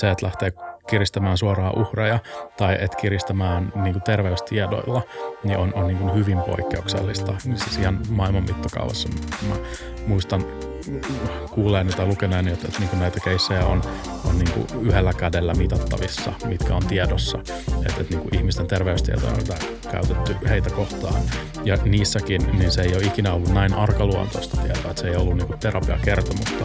se, että lähtee kiristämään suoraan uhreja tai et kiristämään niin kuin terveystiedoilla, niin on, on niin kuin hyvin poikkeuksellista. Siis ihan maailman mittakaavassa. Mä muistan kuuleeni tai lukeneeni, että, että niin näitä keissejä on, on niin kuin yhdellä kädellä mitattavissa, mitkä on tiedossa. Että, että niin kuin ihmisten terveystietoja on käytetty heitä kohtaan. Ja niissäkin niin se ei ole ikinä ollut näin arkaluontoista tietoa, että se ei ollut niin kuin terapiakertomusta.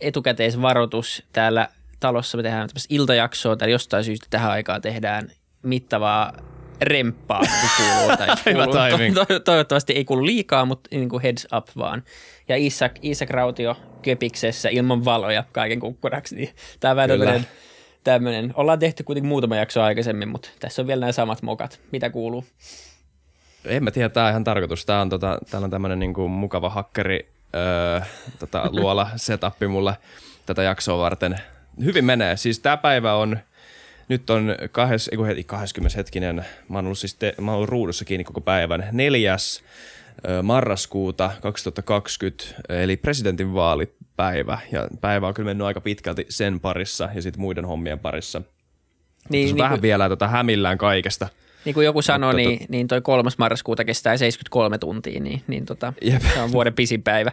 etukäteisvaroitus täällä talossa. Me tehdään tämmöistä iltajaksoa, tai jostain syystä tähän aikaan tehdään mittavaa remppaa, kun kuuluu. Tai kuuluu. To- to- toivottavasti ei kuulu liikaa, mutta niin kuin heads up vaan. Ja Isak, Isak Rautio köpiksessä ilman valoja kaiken kukkuraksi. Niin tämä on tämmöinen, tämmöinen. Ollaan tehty kuitenkin muutama jakso aikaisemmin, mutta tässä on vielä nämä samat mokat. Mitä kuuluu? En mä tiedä, tämä on ihan tarkoitus. Tämä on, tota, täällä on tämmöinen niinku mukava hakkeri öö, tota, luola setappi mulle tätä jaksoa varten. Hyvin menee. Siis tämä päivä on, nyt on kahdes, ei kun heti, 20 hetkinen, mä oon ollut, siis te, mä oon ollut ruudussa kiinni koko päivän. Neljäs marraskuuta 2020, eli presidentin vaalipäivä. Ja päivä on kyllä mennyt aika pitkälti sen parissa ja sitten muiden hommien parissa. Niin, niin vähän kuin, vielä tota hämillään kaikesta. Niin kuin joku sanoi, Mutta niin, niin toi kolmas marraskuuta kestää 73 tuntia, niin, niin tota, se on vuoden pisin päivä.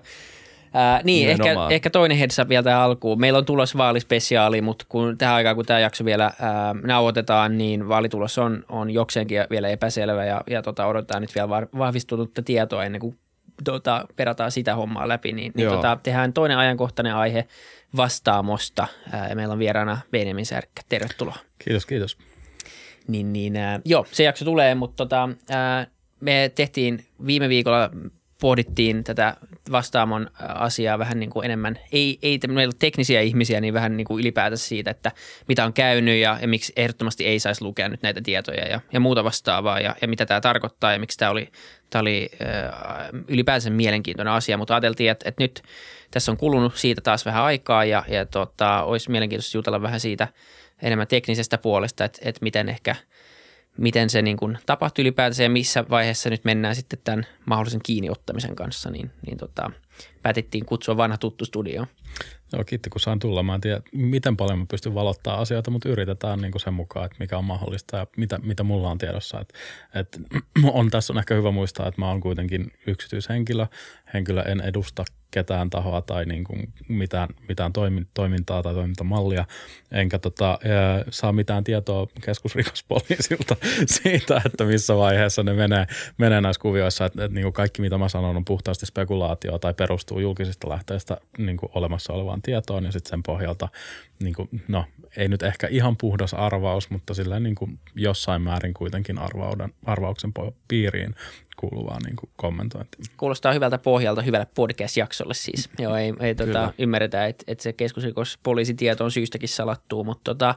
Ää, niin, ehkä, ehkä toinen heads up vielä tähän alkuun. Meillä on tulos vaalispesiaali, mutta kun tähän aikaan, kun tämä jakso vielä ää, nauhoitetaan, niin vaalitulos on, on jokseenkin vielä epäselvä ja, ja tota, odotetaan nyt vielä vahvistunutta tietoa ennen kuin tota, perataan sitä hommaa läpi. Niin, niin tota, tehdään toinen ajankohtainen aihe vastaamosta ää, ja meillä on vieraana Benjamin Särkkä. Tervetuloa. Kiitos, kiitos. Niin, niin ää, joo, se jakso tulee, mutta tota, ää, me tehtiin viime viikolla pohdittiin tätä vastaamon asiaa vähän niin kuin enemmän, ei, ei meillä teknisiä ihmisiä, niin vähän niin kuin ylipäätänsä siitä, että mitä on käynyt ja, ja miksi ehdottomasti ei saisi lukea nyt näitä tietoja ja, ja muuta vastaavaa ja, ja mitä tämä tarkoittaa ja miksi tämä oli, tämä oli äh, ylipäätänsä mielenkiintoinen asia, mutta ajateltiin, että, että nyt tässä on kulunut siitä taas vähän aikaa ja, ja tota, olisi mielenkiintoista jutella vähän siitä enemmän teknisestä puolesta, että, että miten ehkä – miten se niin kuin tapahtui ylipäätänsä ja missä vaiheessa nyt mennään sitten tämän mahdollisen kiinniottamisen kanssa, niin, niin tota, päätettiin kutsua vanha tuttu studio. Joo, kiitti kun saan tulla. Mä en tiedä, miten paljon mä pystyn valottaa asioita, mutta yritetään niin kuin sen mukaan, että mikä on mahdollista ja mitä, mitä mulla on tiedossa. Et, et, on, tässä on ehkä hyvä muistaa, että mä oon kuitenkin yksityishenkilö. Henkilö en edusta ketään tahoa tai niin kuin mitään, mitään toimintaa tai toimintamallia, enkä tota, saa mitään tietoa keskusrikospoliisilta siitä, että missä vaiheessa ne menee, menee näissä kuvioissa. Että, että niin kuin kaikki, mitä mä sanon, on puhtaasti spekulaatio tai perustuu julkisista lähteistä niin kuin olemassa olevaan tietoon ja sitten sen pohjalta, niin kuin, no ei nyt ehkä ihan puhdas arvaus, mutta sillä niin kuin jossain määrin kuitenkin arvauden, arvauksen piiriin kuuluvaa niin kuin kommentointia. Kuulostaa hyvältä pohjalta hyvälle podcast-jaksolle siis. Joo, ei, ei tota, ymmärretä, että, että se keskusrikospoliisitieto on syystäkin salattuu, mutta tota,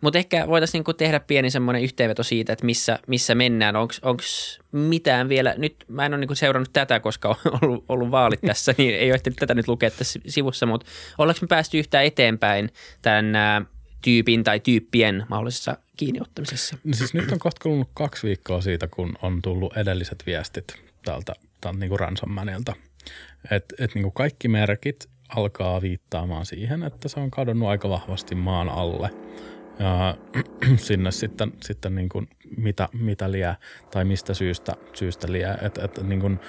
mutta ehkä voitaisiin niinku tehdä pieni semmoinen yhteenveto siitä, että missä, missä mennään. Onko mitään vielä, nyt mä en ole niinku seurannut tätä, koska on ollut, ollut vaalit tässä, niin ei ole tätä nyt lukea tässä sivussa, mutta ollaanko me päästy yhtään eteenpäin tämän tyypin tai tyyppien mahdollisessa kiinniottamisessa? No siis nyt on kohta kulunut kaksi viikkoa siitä, kun on tullut edelliset viestit täältä, täältä niin kuin ransommanilta. Että et niin kuin kaikki merkit alkaa viittaamaan siihen, että se on kadonnut aika vahvasti maan alle. Ja sinne sitten, sitten niin kuin mitä, mitä liää tai mistä syystä, syystä liää. Että et niin kuin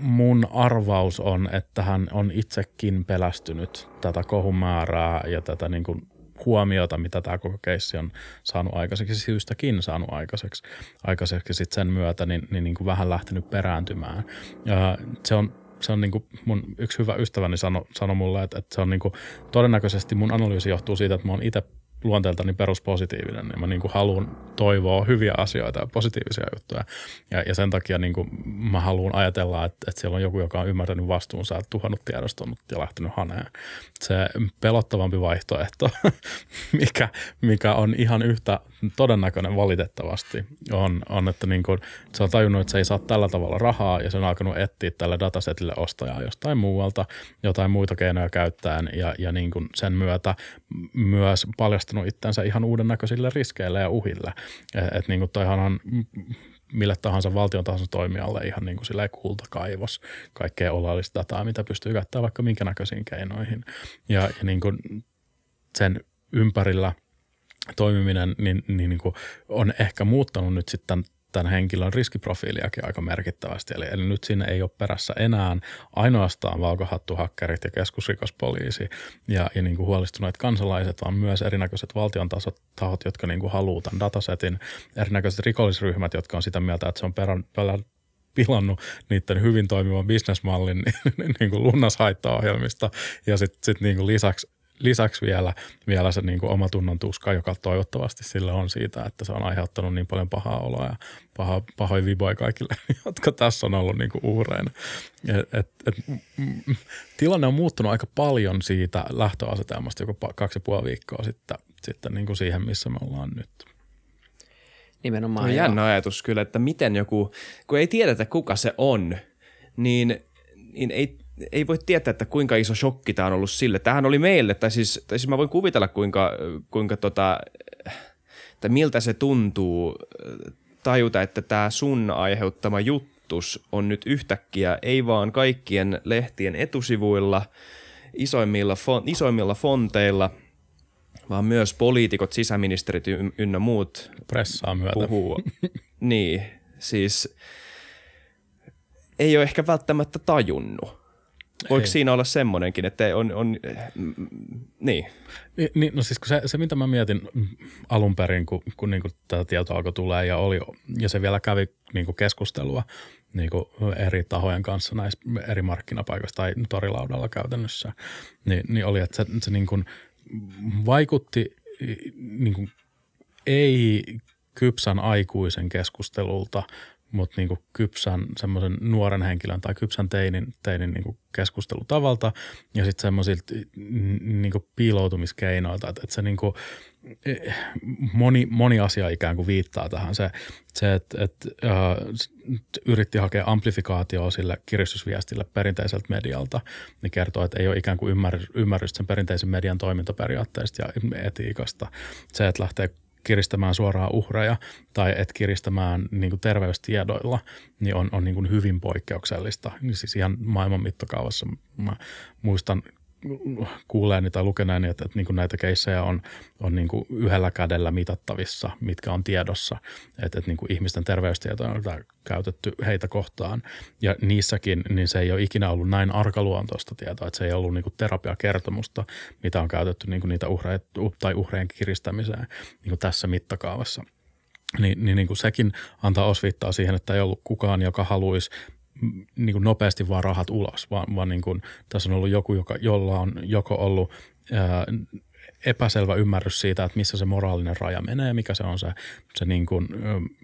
mun arvaus on, että hän on itsekin pelästynyt tätä kohumäärää ja tätä niin kuin huomiota, mitä tämä koko keissi on saanut aikaiseksi, syystäkin saanut aikaiseksi, aikaiseksi sit sen myötä, niin, niin, niin kuin vähän lähtenyt perääntymään. Ja se on, se on niin kuin mun yksi hyvä ystäväni sanoi sano mulle, että, että se on niin kuin, todennäköisesti mun analyysi johtuu siitä, että mä oon itse luonteeltani peruspositiivinen, niin mä niin kuin haluan toivoa hyviä asioita ja positiivisia juttuja. Ja, ja sen takia niin kuin mä haluan ajatella, että, että siellä on joku, joka on ymmärtänyt vastuunsa, että tuhannut tiedostonut ja lähtenyt haneen. Se pelottavampi vaihtoehto, mikä, mikä on ihan yhtä todennäköinen valitettavasti, on, on että niin kuin, se on tajunnut, että se ei saa tällä tavalla rahaa ja se on alkanut etsiä tälle datasetille ostajaa jostain muualta, jotain muita keinoja käyttäen ja, ja niin kuin sen myötä myös paljastanut itsensä ihan uuden näköisille riskeille ja uhille. Että et niin kuin toihan on mille tahansa valtion tahansa toimijalle ihan niin kuin kultakaivos, kaikkea oleellista dataa, mitä pystyy käyttämään vaikka minkä näköisiin keinoihin. Ja, ja niin kuin sen ympärillä toimiminen niin, niin, niin kuin on ehkä muuttanut nyt sitten tämän henkilön riskiprofiiliakin aika merkittävästi. Eli, eli nyt sinne ei ole perässä enää ainoastaan valkohattuhakkerit ja keskusrikospoliisi ja, ja niin kuin huolestuneet kansalaiset, vaan myös erinäköiset valtion tahot, jotka niin kuin haluaa tämän datasetin, erinäköiset rikollisryhmät, jotka on sitä mieltä, että se on perän, perän, pilannut niiden hyvin toimivan bisnesmallin niin, niin kuin lunnashaittaohjelmista ja sitten sit niin kuin lisäksi lisäksi vielä, vielä se niin kuin oma tunnon tuska, joka toivottavasti sille on siitä, että se on aiheuttanut niin paljon pahaa oloa ja paha, pahoin viboja kaikille, jotka tässä on ollut niin kuin uhreina. Et, et, et, tilanne on muuttunut aika paljon siitä lähtöasetelmasta joku kaksi ja puoli viikkoa sitten, sitten niin kuin siihen, missä me ollaan nyt. Nimenomaan. On jännä ajatus kyllä, että miten joku, kun ei tiedetä kuka se on, niin, niin ei ei voi tietää, että kuinka iso shokki tämä on ollut sille. Tähän oli meille, tai siis, tai siis mä voin kuvitella, kuinka, kuinka tota, tai miltä se tuntuu tajuta, että tämä sun aiheuttama juttus on nyt yhtäkkiä ei vaan kaikkien lehtien etusivuilla, isoimmilla, fon, isoimmilla fonteilla, vaan myös poliitikot, sisäministerit ynnä muut Pressaa myötä. puhuu. niin, siis ei ole ehkä välttämättä tajunnut Voiko Ei. siinä olla semmoinenkin, että on, on niin. niin. No siis kun se, se, mitä mä mietin alun perin, kun, kun niin kuin tätä tietoa alkoi tulee ja oli, ja se vielä kävi niin kuin keskustelua niin kuin eri tahojen kanssa näissä eri markkinapaikoissa tai torilaudalla käytännössä, niin, niin oli, että se, se niin kuin vaikutti niin kuin ei kypsän aikuisen keskustelulta – mutta niin kypsän semmoisen nuoren henkilön tai kypsän teinin, teinin niin keskustelutavalta ja sitten semmoisilta niin piiloutumiskeinoilta, että, että se niin kuin, eh, moni, moni asia ikään kuin viittaa tähän. Se, se että, että uh, yritti hakea amplifikaatioa sille kiristysviestille perinteiseltä medialta, niin kertoo, että ei ole ikään kuin ymmär, ymmärrystä sen perinteisen median toimintaperiaatteista ja etiikasta. Se, että lähtee kiristämään suoraan uhreja tai et kiristämään niin kuin terveystiedoilla, niin on, on niin kuin hyvin poikkeuksellista. Siis ihan maailman mittakaavassa mä muistan kuuleeni tai lukeneeni, että, että niin kuin näitä keissejä on, on niin kuin yhdellä kädellä mitattavissa, mitkä on tiedossa, että, että niin kuin ihmisten terveystietoja on käytetty heitä kohtaan. Ja niissäkin niin se ei ole ikinä ollut näin arkaluontoista tietoa, että se ei ollut niin kuin terapiakertomusta, mitä on käytetty niin kuin niitä uhreja, tai uhreen kiristämiseen niin kuin tässä mittakaavassa. Niin, niin, niin kuin sekin antaa osviittaa siihen, että ei ollut kukaan, joka haluaisi niin kuin nopeasti vaan rahat ulos, vaan, vaan niin kuin, tässä on ollut joku, joka, jolla on joko ollut ää, epäselvä ymmärrys siitä, että missä se moraalinen raja menee, mikä se on se, se niin kuin,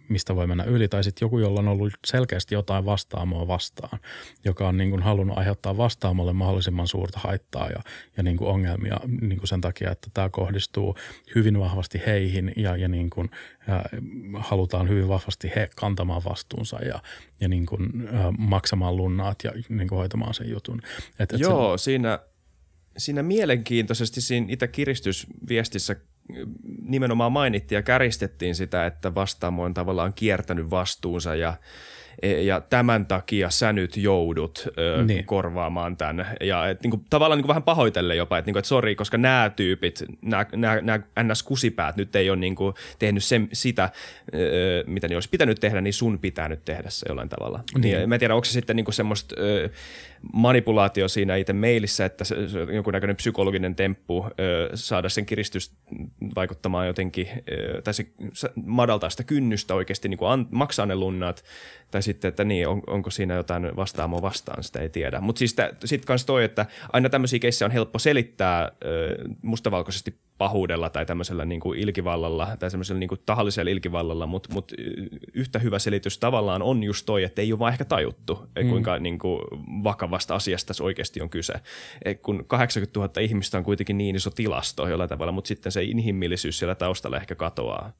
mistä voi mennä yli, tai sitten joku, jolla on ollut selkeästi jotain vastaamoa vastaan, joka on niin kuin halunnut aiheuttaa vastaamolle mahdollisimman suurta haittaa ja, ja niin kuin ongelmia niin kuin sen takia, että tämä kohdistuu hyvin vahvasti heihin ja, ja, niin kuin, ja halutaan hyvin vahvasti he kantamaan vastuunsa ja, ja niin kuin, ja maksamaan lunnaat ja niin kuin hoitamaan sen jutun. Et, et Joo, se, siinä – siinä mielenkiintoisesti siinä itse kiristysviestissä nimenomaan mainittiin ja käristettiin sitä, että vastaamo on tavallaan kiertänyt vastuunsa ja ja tämän takia sä nyt joudut ö, niin. korvaamaan tämän. Ja et, niin kuin, tavallaan niin kuin vähän pahoitelle jopa, että, niin kuin, että sori, koska nämä tyypit, nämä, nämä, nämä NS-kusipäät nyt ei ole niin kuin, tehnyt sen, sitä, ö, mitä ne olisi pitänyt tehdä, niin sun pitää nyt tehdä se jollain tavalla. Niin. Ja mä en tiedä, onko se sitten niin kuin semmoista ö, manipulaatio siinä itse mailissa, että se, se on jonkunnäköinen psykologinen temppu ö, saada sen kiristys vaikuttamaan jotenkin, ö, tai se madaltaa sitä kynnystä oikeasti niin kuin an, maksaa ne lunnat, tai sitten, että niin, on, onko siinä jotain vastaamoa vastaan, sitä ei tiedä. Mutta siis sitten kanssa toi, että aina tämmöisiä keissejä on helppo selittää ö, mustavalkoisesti pahuudella tai tämmöisellä niin kuin ilkivallalla tai semmoisella niin kuin tahallisella ilkivallalla, mutta mut yhtä hyvä selitys tavallaan on just toi, että ei ole vaan ehkä tajuttu, mm. kuinka niin kuin vakavasta asiasta tässä oikeasti on kyse. Et kun 80 000 ihmistä on kuitenkin niin iso tilasto jollain tavalla, mutta sitten se inhimillisyys siellä taustalla ehkä katoaa.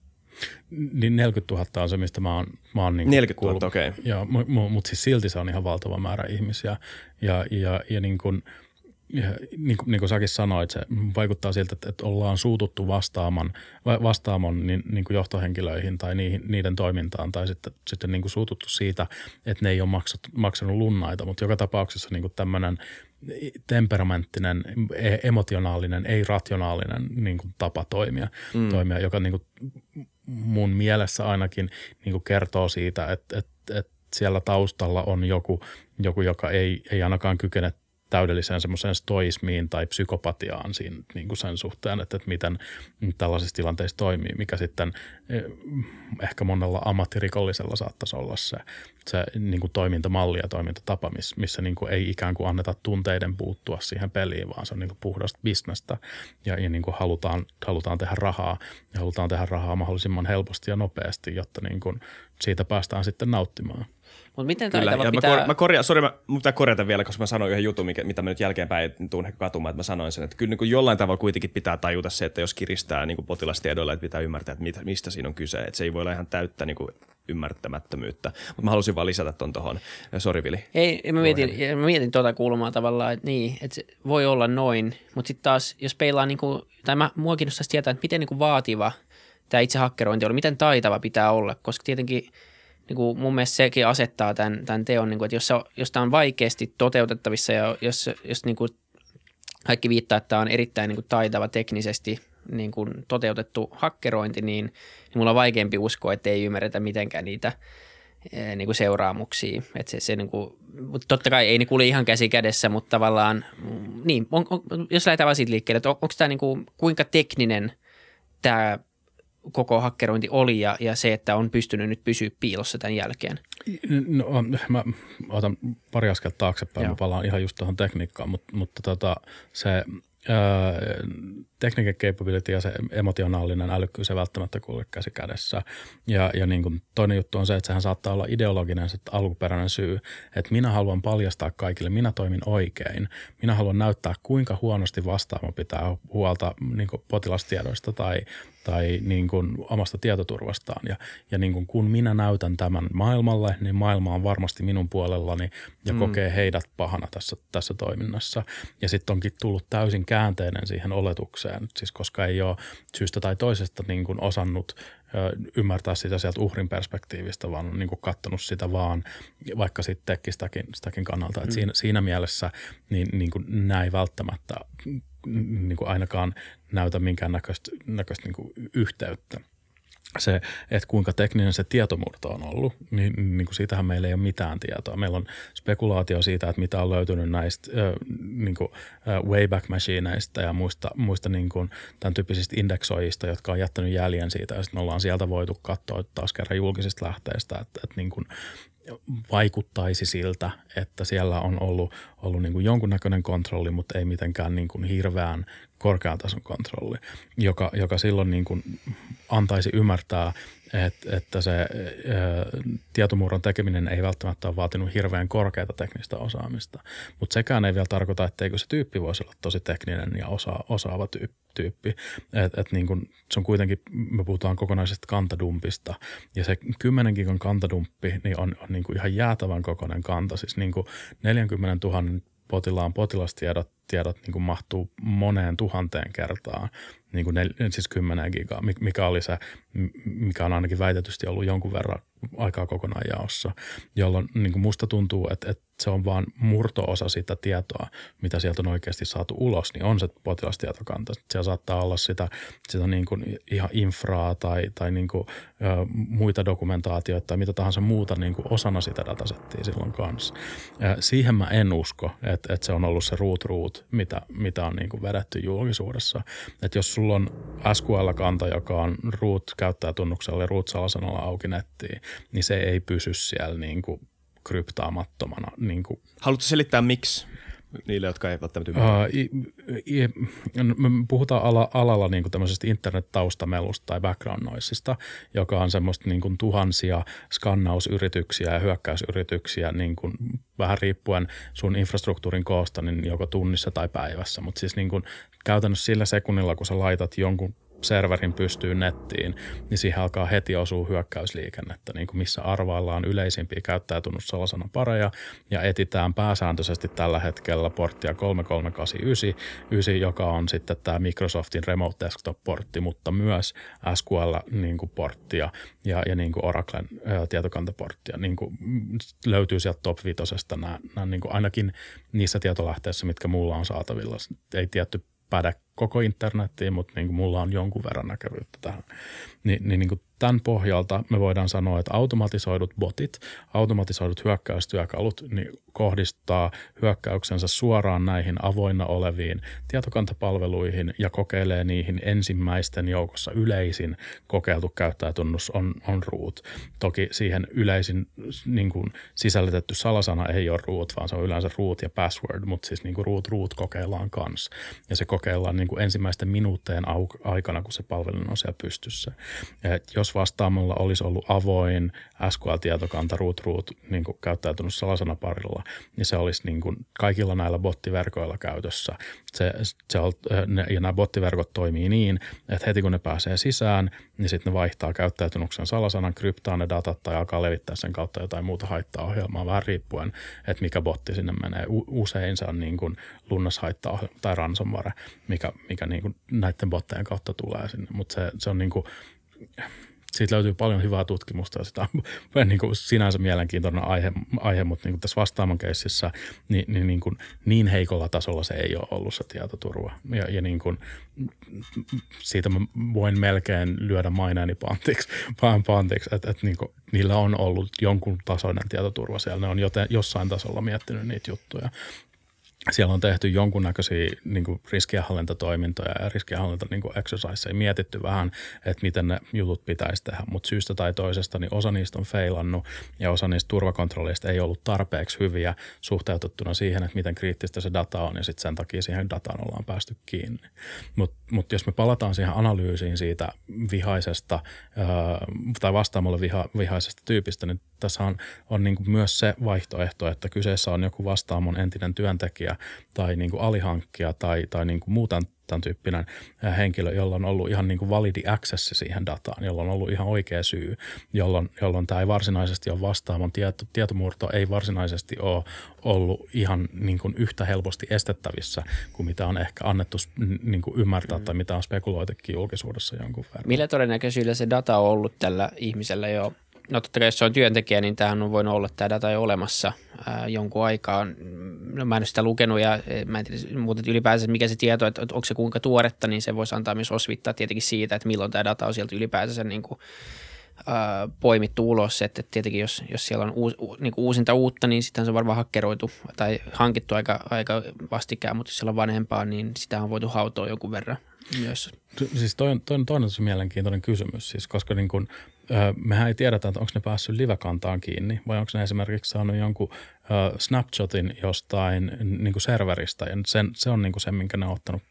Niin 40 000 on se, mistä mä oon, mä oon niin 40 000, okei. Okay. Mutta siis silti se on ihan valtava määrä ihmisiä. Ja, ja, ja niin kuin, niin, kuin, niin kuin säkin sanoit, se vaikuttaa siltä, että, että ollaan suututtu vastaaman, vastaamon niin, niin kuin johtohenkilöihin tai niihin, niiden toimintaan tai sitten, sitten niin kuin suututtu siitä, että ne ei ole maksat, maksanut lunnaita, mutta joka tapauksessa niin kuin tämmöinen temperamenttinen, e, emotionaalinen, ei-rationaalinen niin kuin tapa toimia, mm. toimia joka niin kuin mun mielessä ainakin niin kuin kertoo siitä, että, että, että siellä taustalla on joku, joku joka ei, ei ainakaan kykene täydelliseen semmoiseen stoismiin tai psykopatiaan siinä niin kuin sen suhteen, että, että miten tällaisissa tilanteissa toimii, mikä sitten eh, ehkä monella ammattirikollisella saattaisi olla se, se niin kuin toimintamalli ja toimintatapa, missä niin kuin ei ikään kuin anneta tunteiden puuttua siihen peliin, vaan se on niin kuin puhdasta bisnestä ja, ja niin kuin halutaan, halutaan tehdä rahaa ja halutaan tehdä rahaa mahdollisimman helposti ja nopeasti, jotta niin kuin siitä päästään sitten nauttimaan. Mutta miten Kyllä, ja pitää... mä, kor- mä korjaan, sorry, mä, mä pitää korjata vielä, koska mä sanoin yhden jutun, mikä, mitä mä nyt jälkeenpäin tuun ehkä katumaan, että mä sanoin sen, että kyllä niin kuin jollain tavalla kuitenkin pitää tajuta se, että jos kiristää niin kuin potilastiedoilla, että pitää ymmärtää, että mit, mistä siinä on kyse, että se ei voi olla ihan täyttä niin kuin ymmärtämättömyyttä. Mutta mä halusin vaan lisätä ton tuohon. Sori Vili. Ei, mä mietin, mä mietin tuota kulmaa tavallaan, että niin, että se voi olla noin, mutta sitten taas, jos peilaa, niin kuin, tai mä, mua kiinnostaisi tietää, että miten niin kuin vaativa tämä itse hakkerointi on, miten taitava pitää olla, koska tietenkin – niin kuin mun mielestä sekin asettaa tämän, tämän teon, niin kuin, että jos, se, jos tämä on vaikeasti toteutettavissa ja jos, jos niin kuin kaikki viittaa, että tämä on erittäin niin kuin taitava teknisesti niin kuin toteutettu hakkerointi, niin, niin mulla on vaikeampi uskoa, että ei ymmärretä mitenkään niitä eh, niin kuin seuraamuksia. Että se, se niin kuin, mutta totta kai ei ne kuule ihan käsi kädessä, mutta tavallaan, mm, niin, on, on, jos lähdetään vaan siitä liikkeelle, että on, onko tämä niin kuin, kuinka tekninen tämä koko hakkerointi oli ja, ja se, että on pystynyt nyt pysyä piilossa tämän jälkeen? No, mä otan pari askelta taaksepäin, Joo. mä palaan ihan just tuohon tekniikkaan, mutta, mutta tota, se tekniikan capability ja se emotionaalinen älykkyys ei välttämättä kulje käsi kädessä. Ja, ja niin kuin toinen juttu on se, että sehän saattaa olla ideologinen se alkuperäinen syy, että minä haluan paljastaa kaikille, minä toimin oikein. Minä haluan näyttää, kuinka huonosti vastaama pitää huolta niin kuin potilastiedoista tai, tai niin kuin omasta tietoturvastaan. Ja, ja niin kuin kun minä näytän tämän maailmalle, niin maailma on varmasti minun puolellani ja mm. kokee heidät pahana tässä, tässä toiminnassa. Ja sitten onkin tullut täysin käänteinen siihen oletukseen, siis koska ei ole syystä tai toisesta niin kuin osannut ymmärtää sitä sieltä uhrin perspektiivistä, vaan on niin kuin katsonut sitä vaan vaikka sitten sitäkin, sitäkin kannalta. Mm. siinä, siinä mielessä niin, niin kuin näin välttämättä niin kuin ainakaan näytä minkään näköistä, näköistä niin kuin yhteyttä se, että kuinka tekninen se tietomurto on ollut, niin, niin kuin siitähän meillä ei ole mitään tietoa. Meillä on spekulaatio siitä, että mitä on löytynyt näistä niin kuin, Wayback Machineista ja muista, muista niin kuin, tämän tyyppisistä indeksoijista, jotka on jättänyt jäljen siitä. Ja sitten me ollaan sieltä voitu katsoa taas kerran julkisista lähteistä, että, että niin kuin, vaikuttaisi siltä, että siellä on ollut, ollut niin kuin jonkunnäköinen kontrolli, mutta ei mitenkään niin kuin hirveän korkean tason kontrolli, joka, joka silloin niin kuin antaisi ymmärtää, että, että se ää, tietomurron tekeminen ei välttämättä ole vaatinut hirveän korkeata teknistä osaamista. Mutta sekään ei vielä tarkoita, etteikö se tyyppi voisi olla tosi tekninen ja osa, osaava tyyppi. Et, et niin kun, se on kuitenkin, me puhutaan kokonaisesta kantadumpista ja se 10 gigan kantadumppi niin on, on niin kuin ihan jäätävän kokoinen kanta. Siis niin kuin 40 000 potilaan potilastiedot tiedot niin kuin mahtuu moneen tuhanteen kertaan, niin kuin nel, siis 10 gigaa, mikä oli se, mikä on ainakin väitetysti ollut jonkun verran aikaa kokonaan jaossa, jolloin niin kuin musta tuntuu, että, että se on vain murto-osa sitä tietoa, mitä sieltä on oikeasti saatu ulos, niin on se potilastietokanta. Siellä saattaa olla sitä, sitä niin kuin ihan infraa tai, tai niin kuin, ö, muita dokumentaatioita tai mitä tahansa muuta niin kuin osana sitä datasettia silloin kanssa. Ja siihen mä en usko, että, että se on ollut se root root mitä, mitä on niin kuin vedetty julkisuudessa. Että jos sulla on SQL-kanta, joka on root käyttäjätunnuksella ja root salasanalla auki nettiin, niin se ei pysy siellä niin kuin kryptaamattomana. Niin kuin. Haluatko selittää miksi? Niille, jotka eivät välttämättä ymmärrä? Uh, me puhutaan ala, alalla niin kuin tämmöisestä internet-taustamelusta tai background noisista, joka on semmoista niin kuin tuhansia skannausyrityksiä ja hyökkäysyrityksiä niin kuin vähän riippuen sun infrastruktuurin koosta, niin joko tunnissa tai päivässä. Mutta siis niin kuin käytännössä sillä sekunnilla, kun sä laitat jonkun serverin pystyy nettiin, niin siihen alkaa heti osua hyökkäysliikennettä, niin kuin missä arvaillaan yleisimpiä käyttäjätunnussalasana pareja ja etitään pääsääntöisesti tällä hetkellä porttia 3389, joka on sitten tämä Microsoftin Remote Desktop-portti, mutta myös SQL-porttia niin ja, ja niin kuin Oraclen ää, tietokantaporttia. Niin kuin löytyy sieltä top 5 nämä, nämä niin kuin ainakin niissä tietolähteissä, mitkä mulla on saatavilla. Ei tietty päde koko internettiin, mutta niin kuin mulla on jonkun verran näkyvyyttä tähän. Ni, niin, niin kuin tämän pohjalta me voidaan sanoa, että automatisoidut botit, automatisoidut hyökkäystyökalut niin kohdistaa hyökkäyksensä suoraan näihin avoinna oleviin tietokantapalveluihin ja kokeilee niihin ensimmäisten joukossa yleisin kokeiltu käyttäjätunnus on, on root. Toki siihen yleisin niin kuin sisällytetty salasana ei ole root, vaan se on yleensä root ja password, mutta siis niin kuin root root kokeillaan kanssa. Ja se kokeillaan niin kuin ensimmäisten minuutteen aikana, kun se palvelu on siellä pystyssä. Et jos vastaamolla olisi ollut avoin SQL-tietokanta root root niin käyttäytynyt salasanaparilla, niin se olisi niin kuin kaikilla näillä bottiverkoilla käytössä. Se, se on, ne, ja nämä bottiverkot toimii niin, että heti kun ne pääsee sisään, niin sitten ne vaihtaa käyttäytymyksen salasanan, kryptaa ne datat tai alkaa levittää sen kautta jotain muuta haittaa ohjelmaa, vähän riippuen, että mikä botti sinne menee. Usein se on niin kuin lunnashaitta tai ransomware, mikä, mikä niin kuin näiden bottejen kautta tulee sinne, mutta se, se on niin kuin siitä löytyy paljon hyvää tutkimusta ja sitä on niin kuin sinänsä mielenkiintoinen aihe, aihe mutta niin kuin tässä vastaamon keississä niin, niin, niin, kuin niin heikolla tasolla se ei ole ollut se tietoturva. Ja, ja niin kuin, siitä mä voin melkein lyödä maineeni pantiksi, pantiksi että, että niin kuin, niillä on ollut jonkun tasoinen tietoturva siellä. Ne on joten, jossain tasolla miettinyt niitä juttuja siellä on tehty jonkunnäköisiä niin kuin riskienhallintatoimintoja ja riskienhallinta niin exerciseja mietitty vähän, että miten ne jutut pitäisi tehdä, mutta syystä tai toisesta niin osa niistä on feilannut ja osa niistä turvakontrolleista ei ollut tarpeeksi hyviä suhteutettuna siihen, että miten kriittistä se data on ja sitten sen takia siihen dataan ollaan päästy kiinni. Mutta mut jos me palataan siihen analyysiin siitä vihaisesta ää, tai vastaamalle viha, vihaisesta tyypistä, niin tässä on, on niin kuin myös se vaihtoehto, että kyseessä on joku vastaamon entinen työntekijä tai niin kuin alihankkija tai, tai niin kuin muuten tämän tyyppinen henkilö, jolla on ollut ihan niin kuin validi access siihen dataan, jolla on ollut ihan oikea syy, jolloin, jolloin tämä ei varsinaisesti ole vastaavan tieto, tietomurto, ei varsinaisesti ole ollut ihan niin kuin yhtä helposti estettävissä kuin mitä on ehkä annettu niin kuin ymmärtää mm. tai mitä on spekuloitikin julkisuudessa jonkun verran. Millä todennäköisyydellä se data on ollut tällä ihmisellä jo no totta kai jos se on työntekijä, niin tämähän on voinut olla tämä data jo olemassa ää, jonkun aikaa. No, mä en ole sitä lukenut ja e, mä en tiedä, mutta ylipäänsä mikä se tieto, että onko se kuinka tuoretta, niin se voisi antaa myös osvittaa tietenkin siitä, että milloin tämä data on sieltä ylipäänsä niin kuin, ää, poimittu ulos. Että, että tietenkin jos, jos siellä on uus, niin kuin uusinta uutta, niin sitten se on varmaan hakkeroitu tai hankittu aika, aika vastikään, mutta jos siellä on vanhempaa, niin sitä on voitu hautoa jonkun verran myös. Siis toi on, toi on, toi mielenkiintoinen kysymys, siis koska niin kun mehän ei tiedetä, että onko ne päässyt livekantaan kiinni vai onko ne esimerkiksi saanut jonkun snapshotin jostain niin kuin serveristä ja sen, se on niin kuin se, minkä ne on ottanut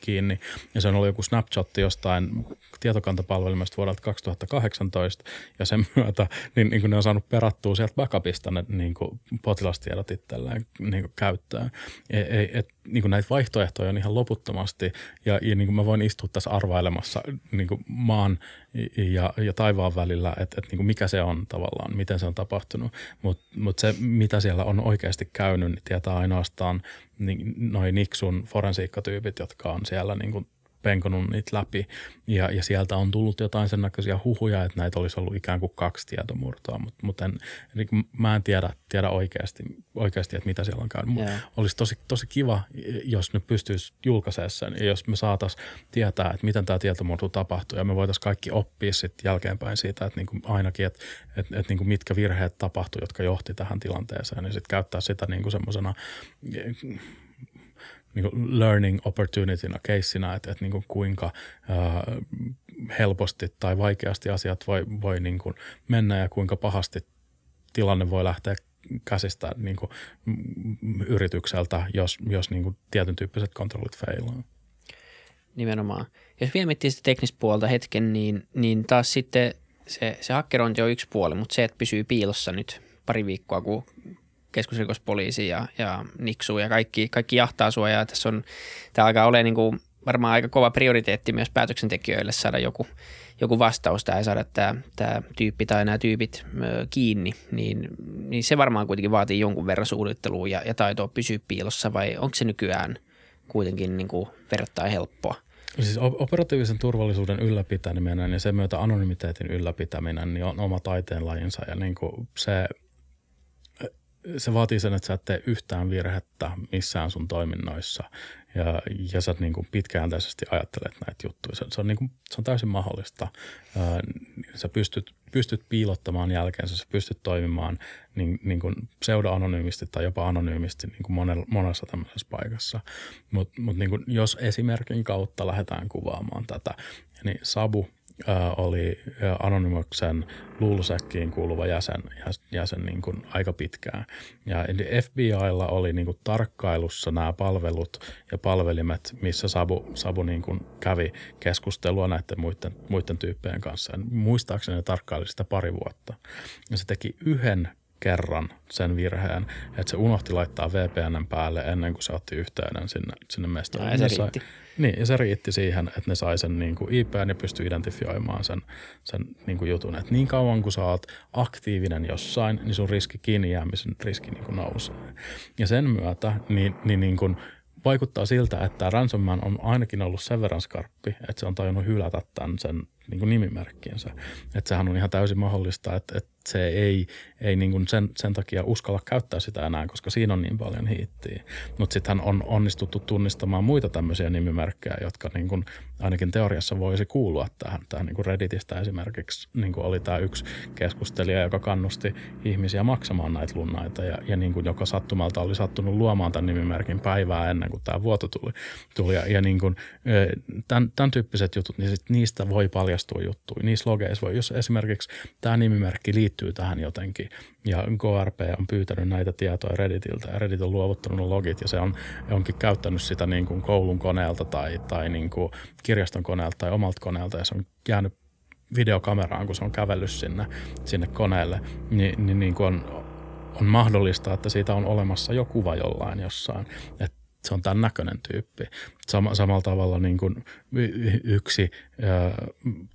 kiinni. Ja se on ollut joku snapshot jostain tietokantapalvelimesta vuodelta 2018 ja sen myötä niin, niin kuin ne on saanut perattua sieltä backupista ne niin kuin potilastiedot itselleen niin kuin käyttöön. Ei, ei, et, niin kuin näitä vaihtoehtoja on ihan loputtomasti ja, ja niin kuin mä voin istua tässä arvailemassa niin kuin maan ja, ja taivaan välillä, että, että niin mikä se on tavallaan, miten se on tapahtunut. Mutta mut se, mitä siellä on oikeasti käynyt, niin tietää ainoastaan niin, noin Niksun forensiikkatyypit, jotka on siellä niin kuin penkonut niitä läpi ja, ja sieltä on tullut jotain sen näköisiä huhuja, että näitä olisi ollut ikään kuin kaksi tietomurtoa, mutta mut en, niin mä en tiedä, tiedä oikeasti, oikeasti, että mitä siellä on käynyt. Yeah. Olisi tosi, tosi kiva, jos ne pystyisi julkaisemaan sen ja jos me saataisiin tietää, että miten tämä tietomurto tapahtuu ja me voitaisiin kaikki oppia sitten jälkeenpäin siitä, että niin kuin ainakin, että, että, että niin kuin mitkä virheet tapahtui, jotka johti tähän tilanteeseen ja sitten käyttää sitä niin kuin semmoisena niin kuin learning opportunityna, keissinä, että, että niin kuin kuinka ää, helposti tai vaikeasti asiat voi, voi niin kuin mennä ja kuinka pahasti tilanne voi lähteä käsistä niin kuin yritykseltä, jos, jos niin kuin tietyn tyyppiset kontrollit feilaa. Nimenomaan. Jos vielä miettii sitä teknistä puolta hetken, niin, niin taas sitten se, se hakkerointi on yksi puoli, mutta se, että pysyy piilossa nyt pari viikkoa, kun keskusrikospoliisi ja, ja Niksu ja kaikki, kaikki jahtaa sua. Ja tässä on, tämä alkaa olemaan niin kuin varmaan aika kova prioriteetti myös päätöksentekijöille saada joku, joku vastaus tai saada tämä, tämä tyyppi tai nämä tyypit kiinni, niin, niin se varmaan kuitenkin vaatii jonkun verran suunnittelua ja, ja taitoa pysyä piilossa. Vai onko se nykyään kuitenkin niin kuin verrattain helppoa? Siis operatiivisen turvallisuuden ylläpitäminen ja sen myötä anonymiteetin ylläpitäminen niin on oma taiteenlajinsa. Ja niin kuin se, se vaatii sen, että sä et tee yhtään virhettä missään sun toiminnoissa ja, ja sä niin kuin pitkäjänteisesti ajattelet näitä juttuja. Se, se, on, niin kuin, se on täysin mahdollista. Ää, sä pystyt, pystyt piilottamaan jälkeensä, sä pystyt toimimaan niin, niin kuin pseudo-anonyymisti tai jopa anonyymisti niin kuin monella, monessa tämmöisessä paikassa. Mutta mut niin jos esimerkin kautta lähdetään kuvaamaan tätä, niin Sabu – oli Anonymoksen luulusäkkiin kuuluva jäsen, jäsen niin kuin aika pitkään. Ja FBIlla oli niin kuin tarkkailussa nämä palvelut ja palvelimet, missä Sabu, Sabu niin kuin kävi keskustelua näiden muiden, muiden tyyppien kanssa. Ja muistaakseni ne tarkkaili sitä pari vuotta. Ja se teki yhden kerran sen virheen, että se unohti laittaa VPNn päälle ennen kuin se otti yhteyden sinne, sinne mestoon. Ja se riitti. Niin, ja se riitti siihen, että ne sai sen niin kuin IPn ja pystyi identifioimaan sen, sen niin kuin jutun. Että niin kauan kuin sä oot aktiivinen jossain, niin sun riski kiinni jäämisen riski niin kuin nousee. Ja sen myötä niin, niin, niin kuin vaikuttaa siltä, että Ransomman on ainakin ollut sen verran skarppi, että se on tajunnut hylätä tämän sen niin kuin nimimerkkinsä. Että sehän on ihan täysin mahdollista, että, että se ei, ei niin kuin sen, sen takia uskalla käyttää sitä enää, koska siinä on niin paljon hiittiä. Mutta sitten on onnistuttu tunnistamaan muita tämmöisiä nimimerkkejä, jotka niin kuin ainakin teoriassa voisi kuulua tähän. Tähän niin kuin Redditistä esimerkiksi niin kuin oli tämä yksi keskustelija, joka kannusti ihmisiä maksamaan näitä lunnaita ja, ja niin kuin joka sattumalta oli sattunut luomaan tämän nimimerkin päivää ennen kuin tämä vuoto tuli. tuli ja, ja niin kuin, tämän, tämän tyyppiset jutut, niin sit niistä voi paljastua juttuja. Niissä logeissa voi, jos esimerkiksi tämä nimimerkki liittyy liittyy tähän jotenkin. Ja KRP on pyytänyt näitä tietoja Redditiltä ja Reddit on luovuttanut logit ja se on onkin käyttänyt sitä niin kuin koulun koneelta tai, tai niin kuin kirjaston koneelta tai omalta koneelta ja se on jäänyt videokameraan, kun se on kävellyt sinne, sinne koneelle, niin, niin, niin kuin on, on mahdollista, että siitä on olemassa jo kuva jollain jossain. Että se on tämän näköinen tyyppi. Sam- samalla tavalla niin kuin yksi äh,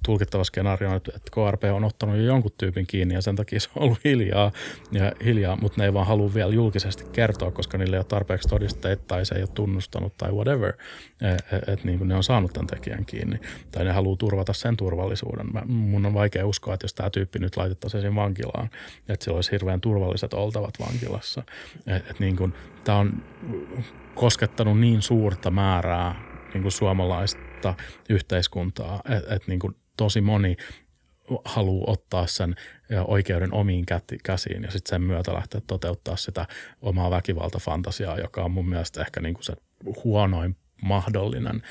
tulkittava skenaario on, että KRP on ottanut jo jonkun tyypin kiinni ja sen takia se on ollut hiljaa, ja hiljaa mutta ne ei vaan halua vielä julkisesti kertoa, koska niille ei ole tarpeeksi todisteita tai se ei ole tunnustanut tai whatever, että et, niin ne on saanut tämän tekijän kiinni. Tai ne haluaa turvata sen turvallisuuden. Mä, mun on vaikea uskoa, että jos tämä tyyppi nyt laitettaisiin vankilaan, että sillä olisi hirveän turvalliset oltavat vankilassa. Et, et niin kuin, tämä on koskettanut niin suurta määrää niin kuin suomalaista yhteiskuntaa, että et niin kuin tosi moni haluaa ottaa sen oikeuden omiin käsiin ja sitten sen myötä lähteä toteuttaa sitä omaa väkivaltafantasiaa, joka on mun mielestä ehkä niin kuin se huonoin mahdollinen